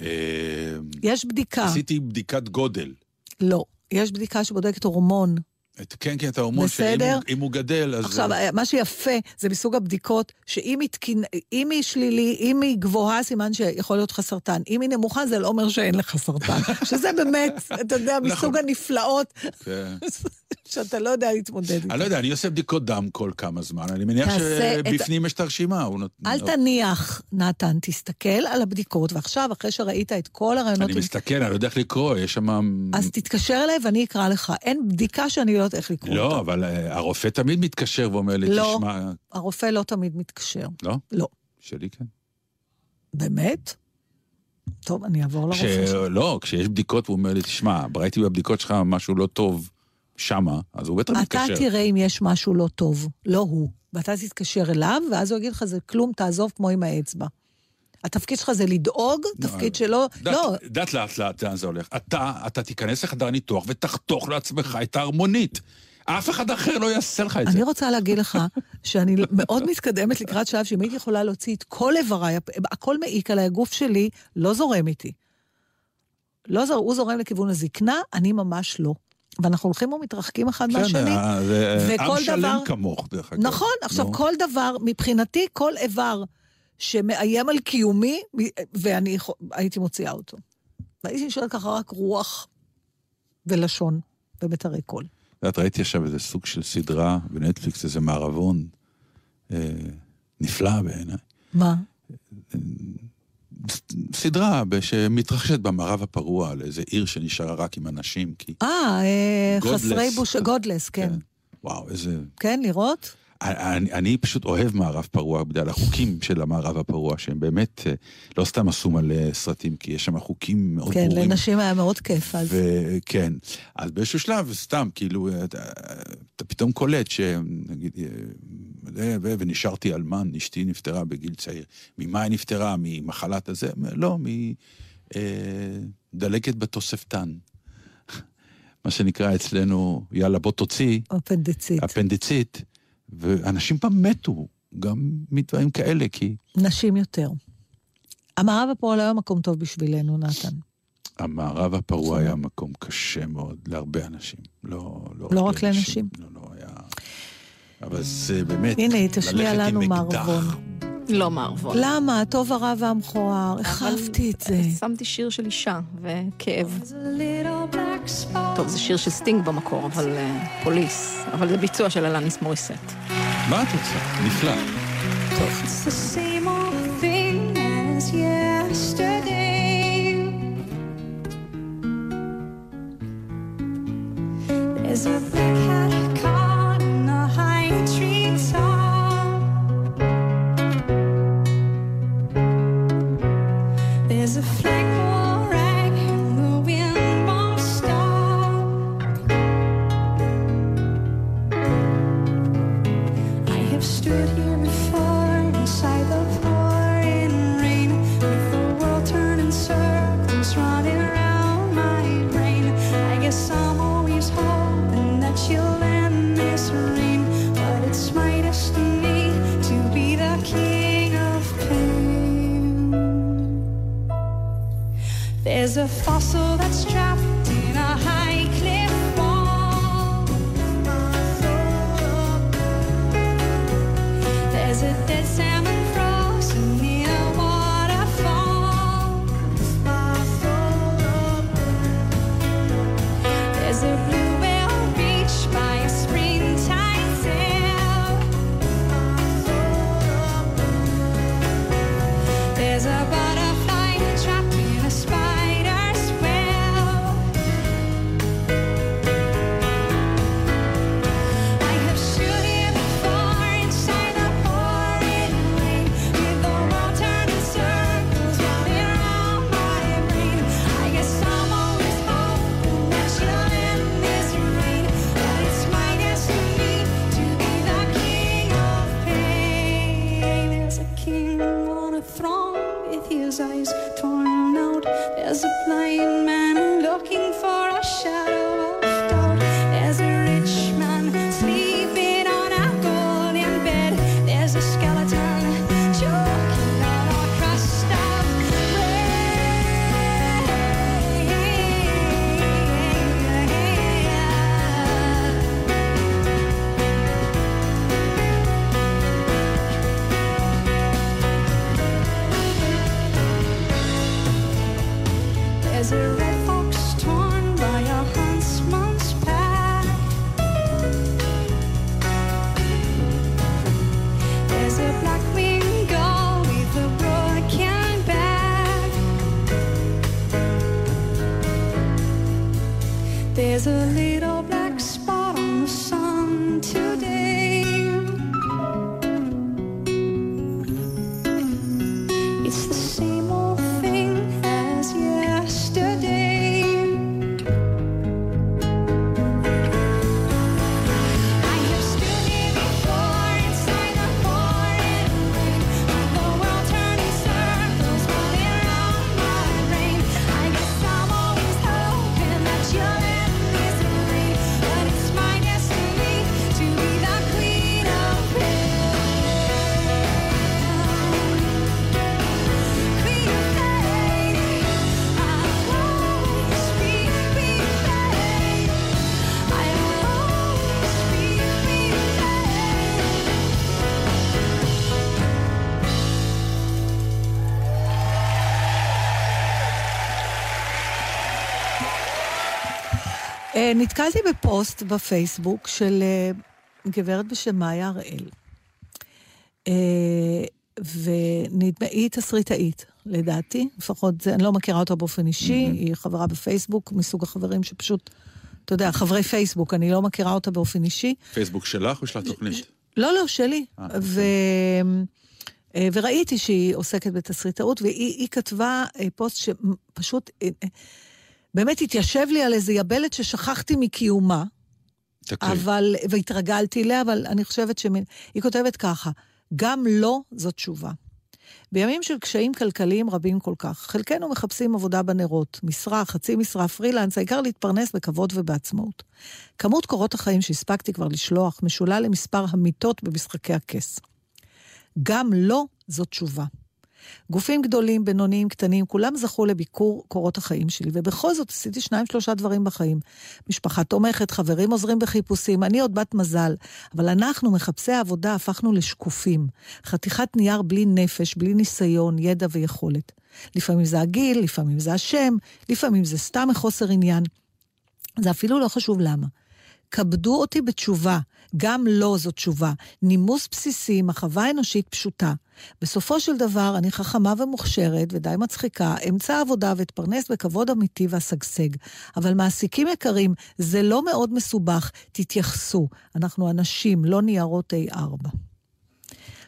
אה, יש בדיקה. עשיתי בדיקת גודל. לא, יש בדיקה שבודקת הורמון. את, כן, כן, את ההורמון, בסדר? שאם הוא גדל, אז... עכשיו, מה שיפה זה מסוג הבדיקות, שאם היא, תקין, היא שלילי, אם היא גבוהה, סימן שיכול להיות לך סרטן. אם היא נמוכה, זה לא אומר שאין לך סרטן. שזה באמת, אתה יודע, מסוג נכון. הנפלאות. כן. שאתה לא יודע להתמודד איתו. אני לא יודע, אני עושה בדיקות דם כל כמה זמן, אני מניח שבפנים את... יש את הרשימה. אל תניח, נתן, תסתכל על הבדיקות, ועכשיו, אחרי שראית את כל הרעיונות... אני מסתכל, אני לא יודע איך לקרוא, יש שם... אז תתקשר אליי ואני אקרא לך. אין בדיקה שאני לא יודעת איך לקרוא לא, אותה. לא, אבל אה, הרופא תמיד מתקשר ואומר לי, לא, תשמע... לא, הרופא לא תמיד מתקשר. לא? לא. שלי כן. באמת? טוב, אני אעבור לרופא שלך. לא, כשיש בדיקות, הוא אומר לי, תשמע, ראיתי בבדיקות שלך משהו לא טוב. שמה, אז הוא בטח מתקשר. אתה תראה אם יש משהו לא טוב, לא הוא. ואתה תתקשר אליו, ואז הוא יגיד לך, זה כלום, תעזוב כמו עם האצבע. התפקיד שלך זה לדאוג, לא, תפקיד שלא... לא. דעת לאט לאט לאן זה הולך. אתה, אתה תיכנס לחדר ניתוח ותחתוך לעצמך את ההרמונית. אף אחד אחר לא יעשה לך את זה. אני רוצה להגיד לך שאני מאוד מתקדמת לקראת שלב שאם הייתי יכולה להוציא את כל איבריי, הכל מעיק עליי, הגוף שלי לא זורם איתי. לא זור, הוא זורם לכיוון הזקנה, אני ממש לא. ואנחנו הולכים ומתרחקים אחד כן, מהשני. כן, עם שלם דבר... כמוך, דרך אגב. נכון, עכשיו, כל דבר, מבחינתי, כל איבר שמאיים על קיומי, ואני הייתי מוציאה אותו. והייתי נשארת ככה רק רוח ולשון ומיתרי קול. את יודעת, ראיתי עכשיו איזה סוג של סדרה בנטפליקס, איזה מערבון אה, נפלא בעיניי. מה? סדרה שמתרחשת במערב הפרוע, על איזה עיר שנשארה רק עם אנשים, כי... אה, אה חסרי בוש... גודלס, כן. כן. וואו, איזה... כן, לראות? אני, אני פשוט אוהב מערב פרוע בגלל החוקים של המערב הפרוע, שהם באמת אה, לא סתם עשו מלא סרטים, כי יש שם חוקים מאוד כן, ברורים. כן, לנשים היה מאוד כיף אז. כן, אז באיזשהו שלב, סתם, כאילו, אתה, אתה פתאום קולט שנגיד, אה, ונשארתי אלמן, אשתי נפטרה בגיל צעיר. ממה היא נפטרה? ממחלת הזה? לא, מדלקת בתוספתן. מה שנקרא אצלנו, יאללה, בוא תוציא. אפנדצית. אפנדצית. ואנשים פעם מתו, גם מדברים כאלה, כי... נשים יותר. המערב הפרוע לא היה מקום טוב בשבילנו, נתן. המערב הפרוע היה מקום קשה מאוד להרבה אנשים. לא, לא, לא רק לנשים. לא, לא היה... אבל זה באמת... הנה, תשמיע לנו מערבון. לא מערבון. למה? הטוב הרע והמכוער. איך אהבתי את זה. שמתי שיר של אישה וכאב. טוב, זה שיר של סטינג במקור, אבל uh, פוליס. אבל זה ביצוע של אלניס מוריסט. מה את רוצה? נפלא. טוב. נתקלתי בפוסט בפייסבוק של אה, גברת בשם מאיה הראל. אה, והיא תסריטאית, לדעתי, לפחות זה, אני לא מכירה אותה באופן אישי, היא חברה בפייסבוק, מסוג החברים שפשוט, אתה יודע, חברי פייסבוק, אני לא מכירה אותה באופן אישי. פייסבוק שלך או של התוכנית? לא, לא, שלי. אה, ו... אוקיי. וראיתי שהיא עוסקת בתסריטאות, והיא כתבה פוסט שפשוט באמת התיישב לי על איזה יבלת ששכחתי מקיומה. תקריא. אבל, והתרגלתי אליה, אבל אני חושבת שהיא כותבת ככה, גם לא זו תשובה. בימים של קשיים כלכליים רבים כל כך, חלקנו מחפשים עבודה בנרות, משרה, חצי משרה, פרילנס, העיקר להתפרנס בכבוד ובעצמאות. כמות קורות החיים שהספקתי כבר לשלוח משולה למספר המיטות במשחקי הכס. גם לא זו תשובה. גופים גדולים, בינוניים, קטנים, כולם זכו לביקור קורות החיים שלי, ובכל זאת עשיתי שניים, שלושה דברים בחיים. משפחה תומכת, חברים עוזרים בחיפושים, אני עוד בת מזל, אבל אנחנו, מחפשי העבודה, הפכנו לשקופים. חתיכת נייר בלי נפש, בלי ניסיון, ידע ויכולת. לפעמים זה הגיל, לפעמים זה השם, לפעמים זה סתם מחוסר עניין. זה אפילו לא חשוב למה. כבדו אותי בתשובה, גם לא זו תשובה. נימוס בסיסי, מחווה אנושית פשוטה. בסופו של דבר, אני חכמה ומוכשרת ודי מצחיקה, אמצא עבודה ואתפרנס בכבוד אמיתי ואשגשג. אבל מעסיקים יקרים, זה לא מאוד מסובך, תתייחסו. אנחנו אנשים, לא ניירות A4.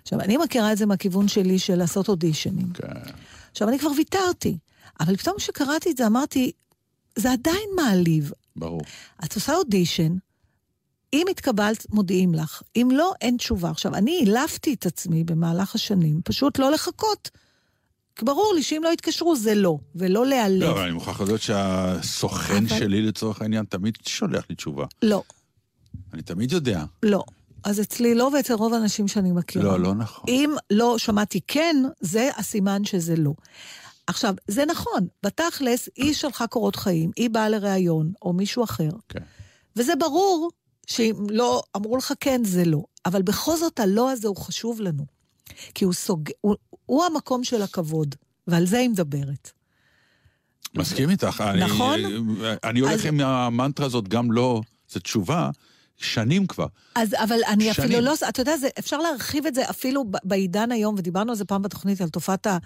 עכשיו, אני מכירה את זה מהכיוון שלי של לעשות אודישנים. כן. עכשיו, אני כבר ויתרתי, אבל פתאום כשקראתי את זה אמרתי, זה עדיין מעליב. ברור. את עושה אודישן, אם התקבלת, מודיעים לך. אם לא, אין תשובה. עכשיו, אני העלפתי את עצמי במהלך השנים, פשוט לא לחכות. ברור לי שאם לא יתקשרו זה לא, ולא להיעלב. לא, אבל אני מוכרח לדעת שהסוכן אבל... שלי לצורך העניין תמיד שולח לי תשובה. לא. אני תמיד יודע. לא. אז אצלי לא, ואצל רוב האנשים שאני מכירה. לא, לא נכון. אם לא שמעתי כן, זה הסימן שזה לא. עכשיו, זה נכון, בתכלס, היא שלחה קורות חיים, היא באה לראיון, או מישהו אחר. כן. וזה ברור שאם לא אמרו לך כן, זה לא. אבל בכל זאת הלא הזה הוא חשוב לנו. כי הוא סוג... הוא, הוא המקום של הכבוד, ועל זה היא מדברת. מסכים איתך. נכון? אני, אני הולך אז... עם המנטרה הזאת, גם לא, זו תשובה. שנים כבר. אז, אבל אני שנים. אפילו לא, אתה יודע, זה, אפשר להרחיב את זה אפילו בעידן היום, ודיברנו על זה פעם בתוכנית, על תופעת ה...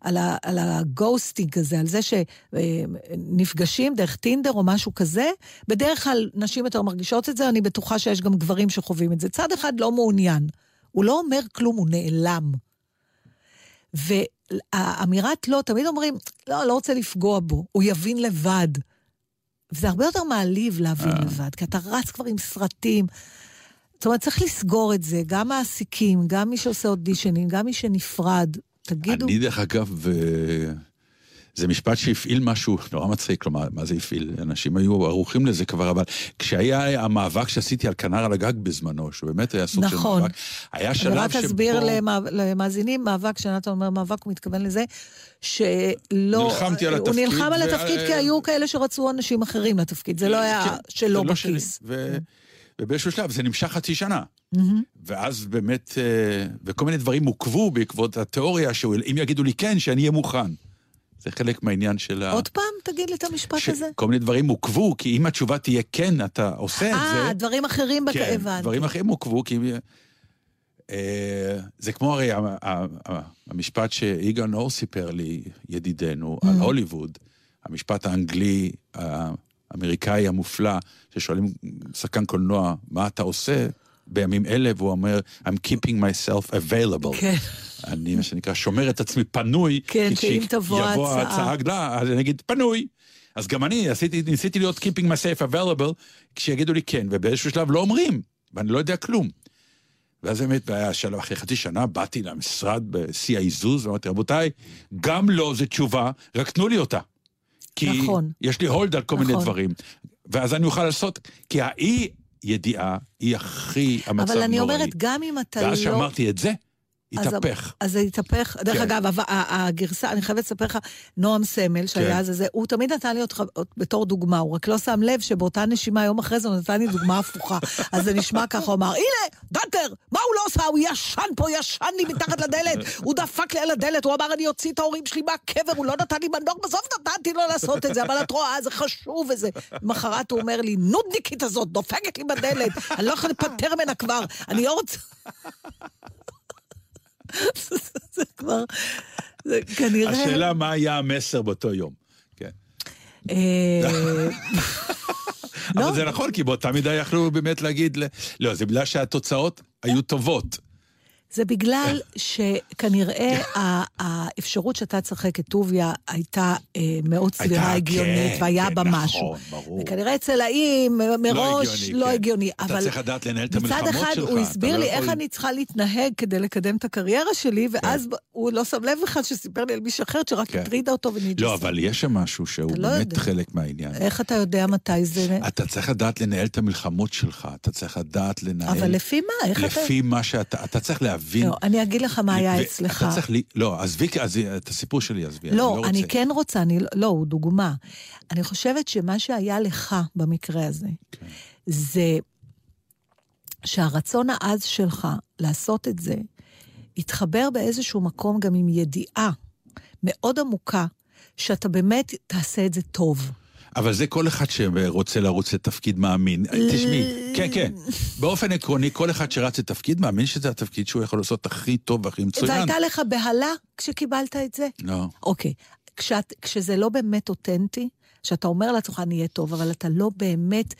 על, ה, על הגוסטינג הזה, על זה שנפגשים דרך טינדר או משהו כזה. בדרך כלל נשים יותר מרגישות את זה, אני בטוחה שיש גם גברים שחווים את זה. צד אחד לא מעוניין, הוא לא אומר כלום, הוא נעלם. והאמירת לא, תמיד אומרים, לא, לא רוצה לפגוע בו, הוא יבין לבד. וזה הרבה יותר מעליב להבין אה. לבד, כי אתה רץ כבר עם סרטים. זאת אומרת, צריך לסגור את זה, גם מעסיקים, גם מי שעושה אודישנים, גם מי שנפרד. תגידו... אני, דרך אגב, זה משפט שהפעיל משהו נורא מצחיק, כלומר, מה זה הפעיל? אנשים היו ערוכים לזה כבר, אבל כשהיה המאבק שעשיתי על כנר על הגג בזמנו, שבאמת היה סוג נכון. של מאבק, היה שלב שבו... אני רק אסביר למאזינים, מאבק, כשנתן אומר מאבק, הוא מתכוון לזה שלא... נלחמתי על התפקיד. הוא נלחם על התפקיד ו... כי היו כאלה שרצו אנשים אחרים לתפקיד, זה לא היה כן, שלא לא בכיס. ו... ובאיזשהו שלב זה נמשך חצי שנה. Mm-hmm. ואז באמת, אה, וכל מיני דברים עוכבו בעקבות התיאוריה, שאם יגידו לי כן, שאני אהיה מוכן. זה חלק מהעניין של ה... עוד פעם, תגיד לי את המשפט ש... הזה. כל מיני דברים עוכבו, כי אם התשובה תהיה כן, אתה עושה את אה, זה... אה, דברים אחרים כן, הבנתי. דברים אחרים עוכבו, כי... אה, זה כמו הרי המשפט שיגאל נור סיפר לי, ידידנו, mm. על הוליווד, המשפט האנגלי, האמריקאי המופלא, ששואלים שחקן קולנוע, מה אתה עושה בימים אלה, והוא אומר, I'm keeping myself available. כן. אני, מה שנקרא, שומר את עצמי פנוי. כן, כי אם תבוא ההצעה. יבוא ההצעה הגדולה, אז אני אגיד, פנוי. אז גם אני עשיתי, ניסיתי להיות keeping myself available, כשיגידו לי כן, ובאיזשהו שלב לא אומרים, ואני לא יודע כלום. ואז באמת, שלב, אחרי חצי שנה, באתי למשרד בשיא העיזוז, ואמרתי, רבותיי, גם לא זה תשובה, רק תנו לי אותה. כי נכון. יש לי hold על כל נכון. מיני דברים. ואז אני אוכל לעשות, כי האי ידיעה היא הכי המצב נוראי. אבל אני אומרת, גם אם אתה לא... ואז שאמרתי את זה, התהפך. אז זה התהפך. דרך כן. אגב, הגרסה, אני חייבת לספר לך, נועם סמל, שהיה כן. אז זה, הוא תמיד נתן לי אותך בתור דוגמה, הוא רק לא שם לב שבאותה נשימה, יום אחרי זה הוא נתן לי דוגמה הפוכה. אז זה נשמע ככה, הוא אמר, הנה, דנטר, מה הוא לא עושה? הוא ישן פה, ישן לי מתחת לדלת, הוא דפק לי על הדלת, הוא אמר, אני אוציא את ההורים שלי מהקבר, הוא לא נתן לי מנור, בסוף נתתי לו לעשות את זה, אבל את רואה, זה חשוב וזה. למחרת הוא אומר לי, נודניקית הזאת, דופקת לי בדלת, אני לא יכולה להיפטר ממנה כבר, אני לא רוצה... זה כבר, זה כנראה... השאלה מה היה המסר באותו יום. כן. אה, אבל זה נכון, כי באותה מידה יכלו באמת להגיד, לא, זה בגלל שהתוצאות היו טובות. זה בגלל שכנראה האפשרות שאתה תשחק את טוביה הייתה אה, מאוד סבירה, הגיונית, כן, והיה כן, בה נכון, משהו. ברור. וכנראה אצל האם מראש לא הגיוני. כן. אתה צריך לדעת לנהל את המלחמות שלך. מצד אחד הוא הסביר לא לי איך אני צריכה להתנהג כדי לקדם את הקריירה שלי, ואז הוא לא שם לב בכלל שסיפר לי על מישהו אחר שרק הטרידה אותו ונג'סה. לא, אבל יש שם משהו שהוא לא באמת חלק מהעניין. איך אתה יודע מתי זה... אתה צריך לדעת לנהל את המלחמות שלך, אתה צריך לדעת לנהל... אבל לפי מה? איך אתה... לפי מה שאתה... אתה צריך להבין... לא, אני אגיד לך מה היה אצלך. אתה צריך לי... לא, עזבי, את הסיפור שלי עזבי, לא, אני לא אני כן רוצה, אני... לא, הוא דוגמה. אני חושבת שמה שהיה לך במקרה הזה, כן. זה שהרצון העז שלך לעשות את זה, התחבר באיזשהו מקום גם עם ידיעה מאוד עמוקה, שאתה באמת תעשה את זה טוב. אבל זה כל אחד שרוצה לרוץ לתפקיד מאמין. תשמעי, כן, כן. באופן עקרוני, כל אחד שרץ לתפקיד מאמין שזה התפקיד שהוא יכול לעשות הכי טוב והכי מצוין. והייתה לך בהלה כשקיבלת את זה? לא. אוקיי. כשאת, כשזה לא באמת אותנטי, שאתה אומר לעצמך, אני אהיה טוב, אבל אתה לא באמת...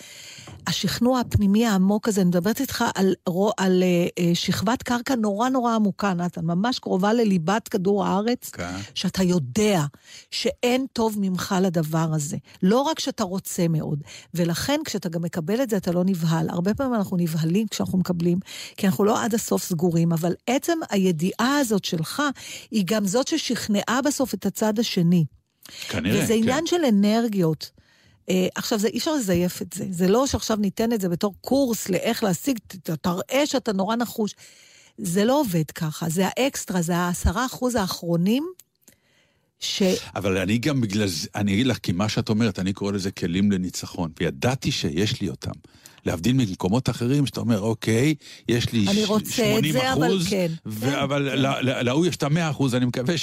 השכנוע הפנימי העמוק הזה, אני מדברת איתך על, על, על uh, שכבת קרקע נורא נורא עמוקה, נתן, ממש קרובה לליבת כדור הארץ, okay. כן. שאתה יודע שאין טוב ממך לדבר הזה. לא רק שאתה רוצה מאוד, ולכן כשאתה גם מקבל את זה, אתה לא נבהל. הרבה פעמים אנחנו נבהלים כשאנחנו מקבלים, כי אנחנו לא עד הסוף סגורים, אבל עצם הידיעה הזאת שלך, היא גם זאת ששכנעה בסוף את הצד השני. כנראה, וזה כן. עניין של אנרגיות. Uh, עכשיו, זה, אי אפשר לזייף את זה. זה לא שעכשיו ניתן את זה בתור קורס לאיך להשיג, תראה שאתה נורא נחוש. זה לא עובד ככה, זה האקסטרה, זה העשרה אחוז האחרונים. ש... אבל אני גם בגלל זה, אני אגיד לך, כי מה שאת אומרת, אני קורא לזה כלים לניצחון, וידעתי שיש לי אותם. להבדיל ממקומות אחרים, שאתה אומר, אוקיי, יש לי 80 זה, אחוז, אבל כן. ו- כן, אבל כן. להוא יש את ה-100 אחוז, אני מקווה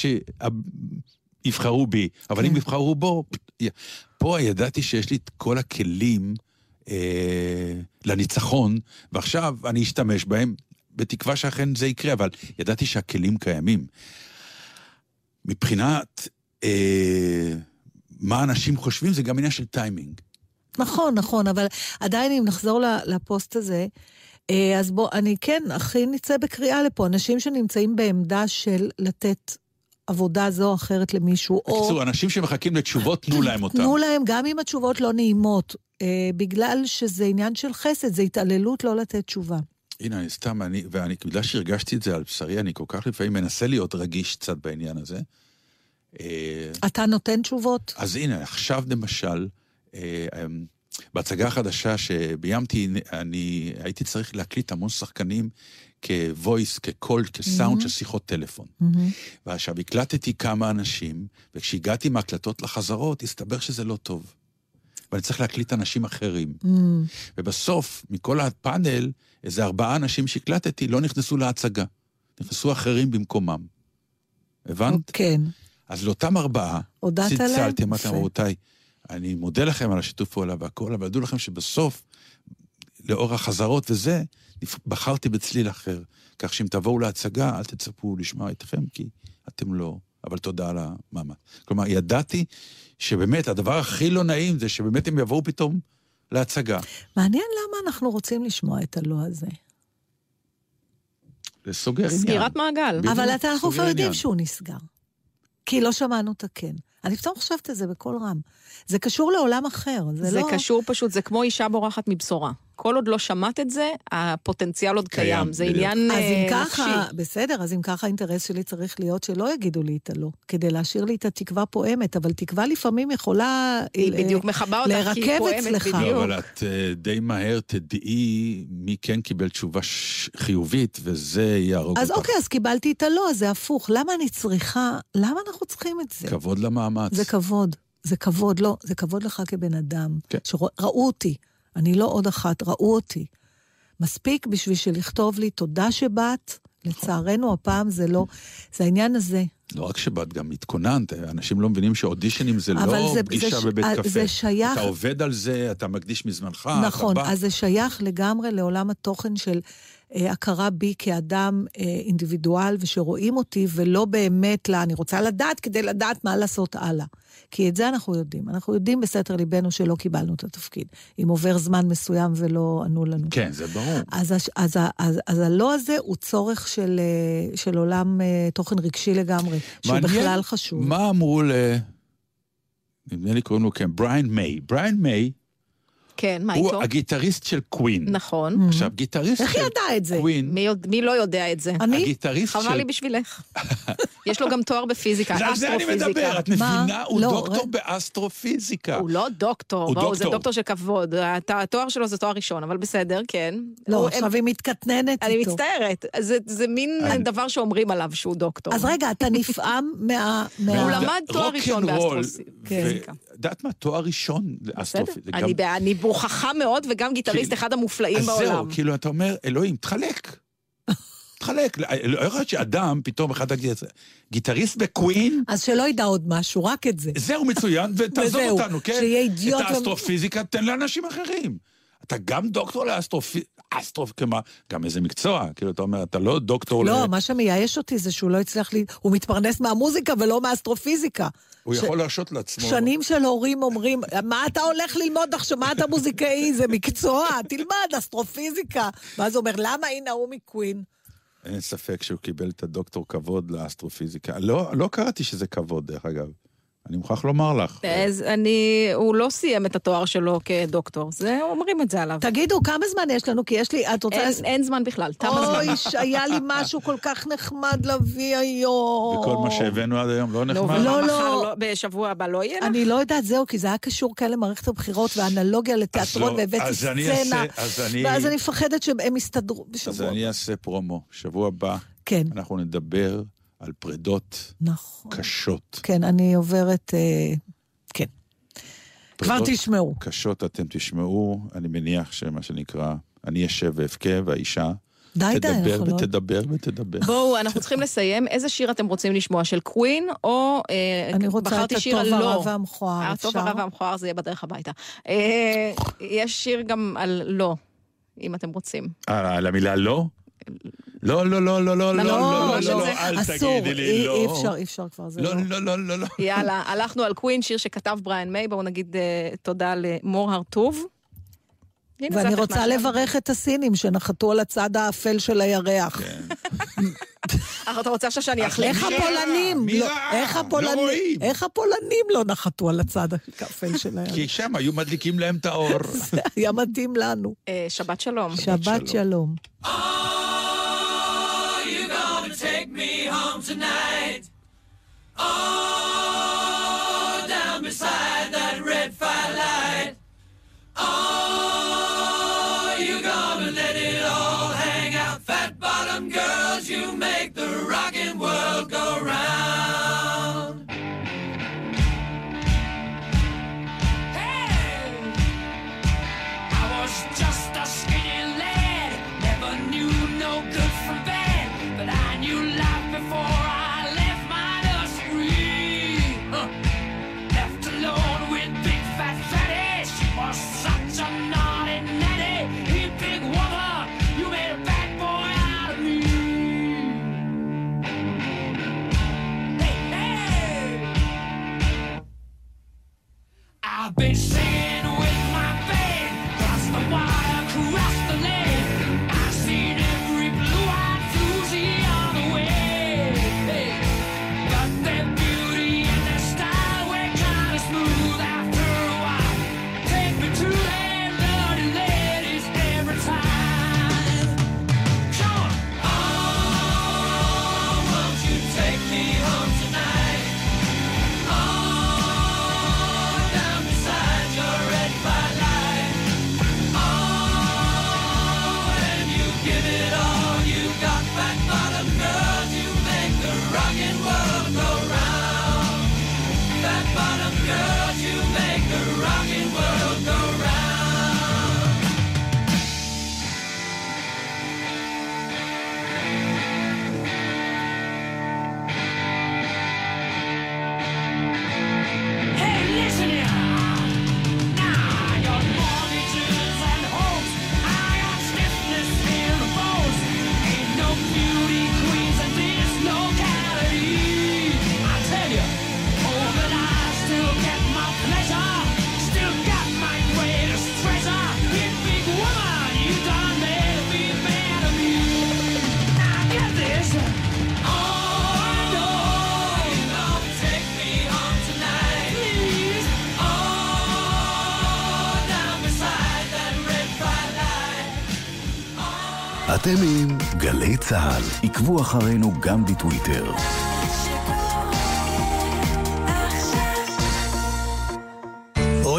יבחרו בי, אבל כן. אם יבחרו בו, פה ידעתי שיש לי את כל הכלים אה, לניצחון, ועכשיו אני אשתמש בהם, בתקווה שאכן זה יקרה, אבל ידעתי שהכלים קיימים. מבחינת אה, מה אנשים חושבים, זה גם עניין של טיימינג. נכון, נכון, אבל עדיין אם נחזור לפוסט הזה, אה, אז בוא, אני כן, הכי נצא בקריאה לפה, אנשים שנמצאים בעמדה של לתת עבודה זו או אחרת למישהו, או... בקיצור, אנשים שמחכים לתשובות, תנו להם אותן. תנו להם, גם אם התשובות לא נעימות, אה, בגלל שזה עניין של חסד, זה התעללות לא לתת תשובה. הנה, אני סתם, אני, ואני, בגלל שהרגשתי את זה על בשרי, אני כל כך לפעמים מנסה להיות רגיש קצת בעניין הזה. אה, אתה נותן תשובות? אז הנה, עכשיו למשל, אה, אמ, בהצגה החדשה שביימתי, אני הייתי צריך להקליט המון שחקנים כ-voice, כקול, כסאונד mm-hmm. של שיחות טלפון. Mm-hmm. ועכשיו הקלטתי כמה אנשים, וכשהגעתי עם ההקלטות לחזרות, הסתבר שזה לא טוב. ואני צריך להקליט אנשים אחרים. Mm-hmm. ובסוף, מכל הפאנל, איזה ארבעה אנשים שהקלטתי לא נכנסו להצגה. נכנסו אחרים במקומם. הבנת? כן. אז לאותם ארבעה, צלצלתי, אמרתי להם, רבותיי, אני מודה לכם על השיתוף פעולה והכל, אבל דעו לכם שבסוף, לאור החזרות וזה, בחרתי בצליל אחר. כך שאם תבואו להצגה, אל תצפו לשמוע אתכם, כי אתם לא. אבל תודה על המאמץ. כלומר, ידעתי שבאמת הדבר הכי לא נעים זה שבאמת הם יבואו פתאום להצגה. מעניין למה אנחנו רוצים לשמוע את הלא הזה. זה סוגר עניין. סגירת מעגל. אבל אנחנו כבר יודעים שהוא נסגר. כי לא שמענו את הכן. אני פתאום חושבת על זה בקול רם. זה קשור לעולם אחר, זה, זה לא... זה קשור פשוט, זה כמו אישה בורחת מבשורה. כל עוד לא שמעת את זה, הפוטנציאל עוד קיים. קיים. זה עניין נפשי. אז אם אה, ככה, בסדר, אז אם ככה האינטרס שלי צריך להיות שלא יגידו לי את הלא, כדי להשאיר לי את התקווה פועמת, אבל תקווה לפעמים יכולה... היא ל... בדיוק מכבה אותך, כי היא פועמת אצלך. בדיוק. לא, אבל את uh, די מהר תדעי מי כן קיבל תשובה ש... חיובית, וזה יהרוג אותך. אז אוקיי, אז קיבלתי את הלא, אז זה הפוך. למה אני צריכה, למה אנחנו צריכים את זה? כבוד למאמץ. זה כבוד. זה כבוד, לא, זה כבוד לך כבן אדם. כן. שראו אותי, אני לא עוד אחת, ראו אותי. מספיק בשביל שלכתוב לי תודה שבאת, לצערנו הפעם זה לא, זה העניין הזה. לא רק שבאת, גם התכוננת, אנשים לא מבינים שאודישנים זה לא זה, פגישה זה, בבית קפה. זה שייך... אתה עובד על זה, אתה מקדיש מזמנך, נכון, אתה בא... אז זה שייך לגמרי לעולם התוכן של אה, הכרה בי כאדם אה, אינדיבידואל, ושרואים אותי, ולא באמת, לה, אני רוצה לדעת כדי לדעת מה לעשות הלאה. כי את זה אנחנו יודעים. אנחנו יודעים בסתר ליבנו שלא קיבלנו את התפקיד. אם עובר זמן מסוים ולא ענו לנו. כן, זה ברור. אז, אז, אז, אז, אז הלא הזה הוא צורך של, אה, של עולם אה, תוכן רגשי לגמרי, שהוא בכלל חשוב. מה אמרו ל... נדמה לי קוראים לו כן, בריין מיי. בריין מיי כן, מה הוא איתו? הגיטריסט של קווין. נכון. עכשיו, גיטריסט איך של ידע את זה? קווין, מי מי לא יודע את זה? אני? הגיטריסט חבל של... לי בשבילך. יש לו גם תואר בפיזיקה, זה על זה אני מדבר, אסטרופיזיקה. את מה? מבינה? הוא לא, דוקטור רגע. באסטרופיזיקה. הוא לא דוקטור, הוא בואו, זה דוקטור. של כבוד. הת- התואר שלו זה תואר ראשון, אבל בסדר, כן. לא, עכשיו היא מתקטננת אני איתו. מצטערת, זה- זה מין אני- דבר שאומרים עליו שהוא דוקטור. אז רגע, אתה נפעם מה... הוא מה... למד תואר ראשון באסטרופיזיקה. ו- יודעת מה? תואר ראשון בסדר, באסטרופיזיקה. אני ב- אני נוכחה מאוד, וגם גיטריסט כאילו- אחד המופלאים אז בעולם. זהו, כאילו, אתה אומר, אלוהים, תחלק. תחלק. לא יכול להיות שאדם, פתאום אחד הגיטריסט גיטריסט בקווין, אז שלא ידע עוד משהו, רק את זה. זהו מצוין, ותעזוב אותנו, כן? שיהיה אידיוט את האסטרופיזיקה תן לאנשים אחרים. אתה גם דוקטור לאסטרופיזיקה, אסטרופיזיקה, גם איזה מקצוע, כאילו, אתה אומר, אתה לא דוקטור ל... לא, מה שמייאש אותי זה שהוא לא הצליח לי... הוא מתפרנס מהמוזיקה ולא מהאסטרופיזיקה. הוא ש- יכול להרשות לעצמו. שנים של הורים אומרים, מה אתה הולך ללמוד עכשיו? מה אתה מוזיקאי? זה מקצוע, תלמד אסטרופיזיקה. ואז הוא אומר, למה הנה הוא מקווין? אין ספק שהוא קיבל את הדוקטור כבוד לאסטרופיזיקה. לא, לא קראתי שזה כבוד, דרך אגב. אני מוכרח לומר לך. אז אני, הוא לא סיים את התואר שלו כדוקטור, זה, אומרים את זה עליו. תגידו, כמה זמן יש לנו? כי יש לי, את רוצה... אין, לס- אין זמן בכלל, תם הזמן. אוי, היה לי משהו כל כך נחמד להביא היום. וכל מה שהבאנו עד היום לא נחמד. לא, מחר, לא. לא, בשבוע הבא לא יהיה לך? אני לא יודעת, זהו, כי זה היה קשור כאן למערכת הבחירות והאנלוגיה לתיאטרון, לא, והבאתי אז אני סצנה. אז ואז אני מפחדת שהם יסתדרו אז בשבוע. אני אעשה פרומו. שבוע הבא כן, אנחנו נדבר על פרידות נכון. קשות. כן, אני עוברת... אה, כן. כבר תשמעו. קשות אתם תשמעו, אני מניח שמה שנקרא, אני אשב ואבכה, והאישה די, די, תדבר אנחנו לא... ותדבר ותדבר. בואו, אנחנו צריכים לסיים. איזה שיר אתם רוצים לשמוע? של קווין, או... אה, אני רוצה את הטוב, הרע לא. והמכוער, הטוב, אפשר? הרע והמכוער זה יהיה בדרך הביתה. אה, יש שיר גם על לא, אם אתם רוצים. אה, על המילה לא? לא, לא, לא, לא, לא, לא, לא, לא, לא, לא, אל תגידי לי לא. אי אפשר, אי אפשר כבר, זה לא, לא. לא, לא, לא, לא. יאללה, הלכנו על קווין, שיר שכתב בריאן מיי, בואו נגיד אה, תודה למור הרטוב. הנה, ואני רוצה. לברך את הסינים שנחתו על הצד האפל של הירח. כן. אה, אתה רוצה עכשיו שאני אחליף? איך מי הפולנים, לא-? איך לא הפולנים. איך הפולנים לא נחתו על הצד האפל של הירח? כי שם היו מדליקים להם את האור. זה היה מתאים לנו. אה, שבת שלום. שבת שלום. you gonna take me home tonight? Oh, אתם עם גלי צה"ל. עקבו אחרינו גם בטוויטר.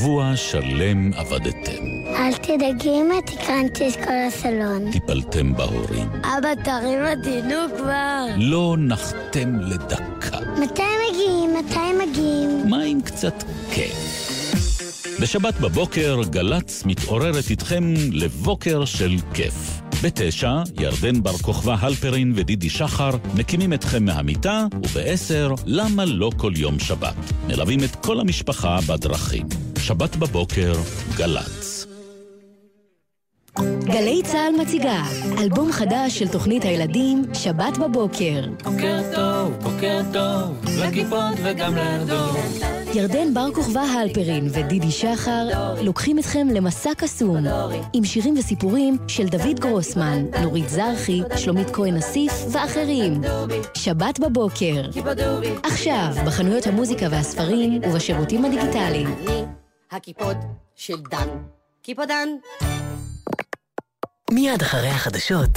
שבוע שלם עבדתם. אל תדאגי אמא, תקרנתי את כל הסלון. טיפלתם בהורים. אבא, תרים אותנו כבר. לא נחתם לדקה. מתי מגיעים? מתי מגיעים? מה עם קצת כיף? בשבת בבוקר גל"צ מתעוררת איתכם לבוקר של כיף. בתשע, ירדן בר כוכבא הלפרין ודידי שחר מקימים אתכם מהמיטה, ובעשר, למה לא כל יום שבת? מלווים את כל המשפחה בדרכים. שבת בבוקר, גל"צ. גלי צה"ל מציגה אלבום חדש של תוכנית הילדים שבת בבוקר. בוקר טוב, בוקר טוב, לכיפות וגם לדור. ירדן בר כוכבא הלפרין ודידי שחר לוקחים אתכם למסע קסום עם שירים וסיפורים של דוד גרוסמן, נורית זרחי, שלומית כהן אסיף ואחרים. שבת בבוקר. עכשיו, בחנויות המוזיקה והספרים ובשירותים הדיגיטליים. הקיפוד של דן. קיפודן. מיד אחרי החדשות,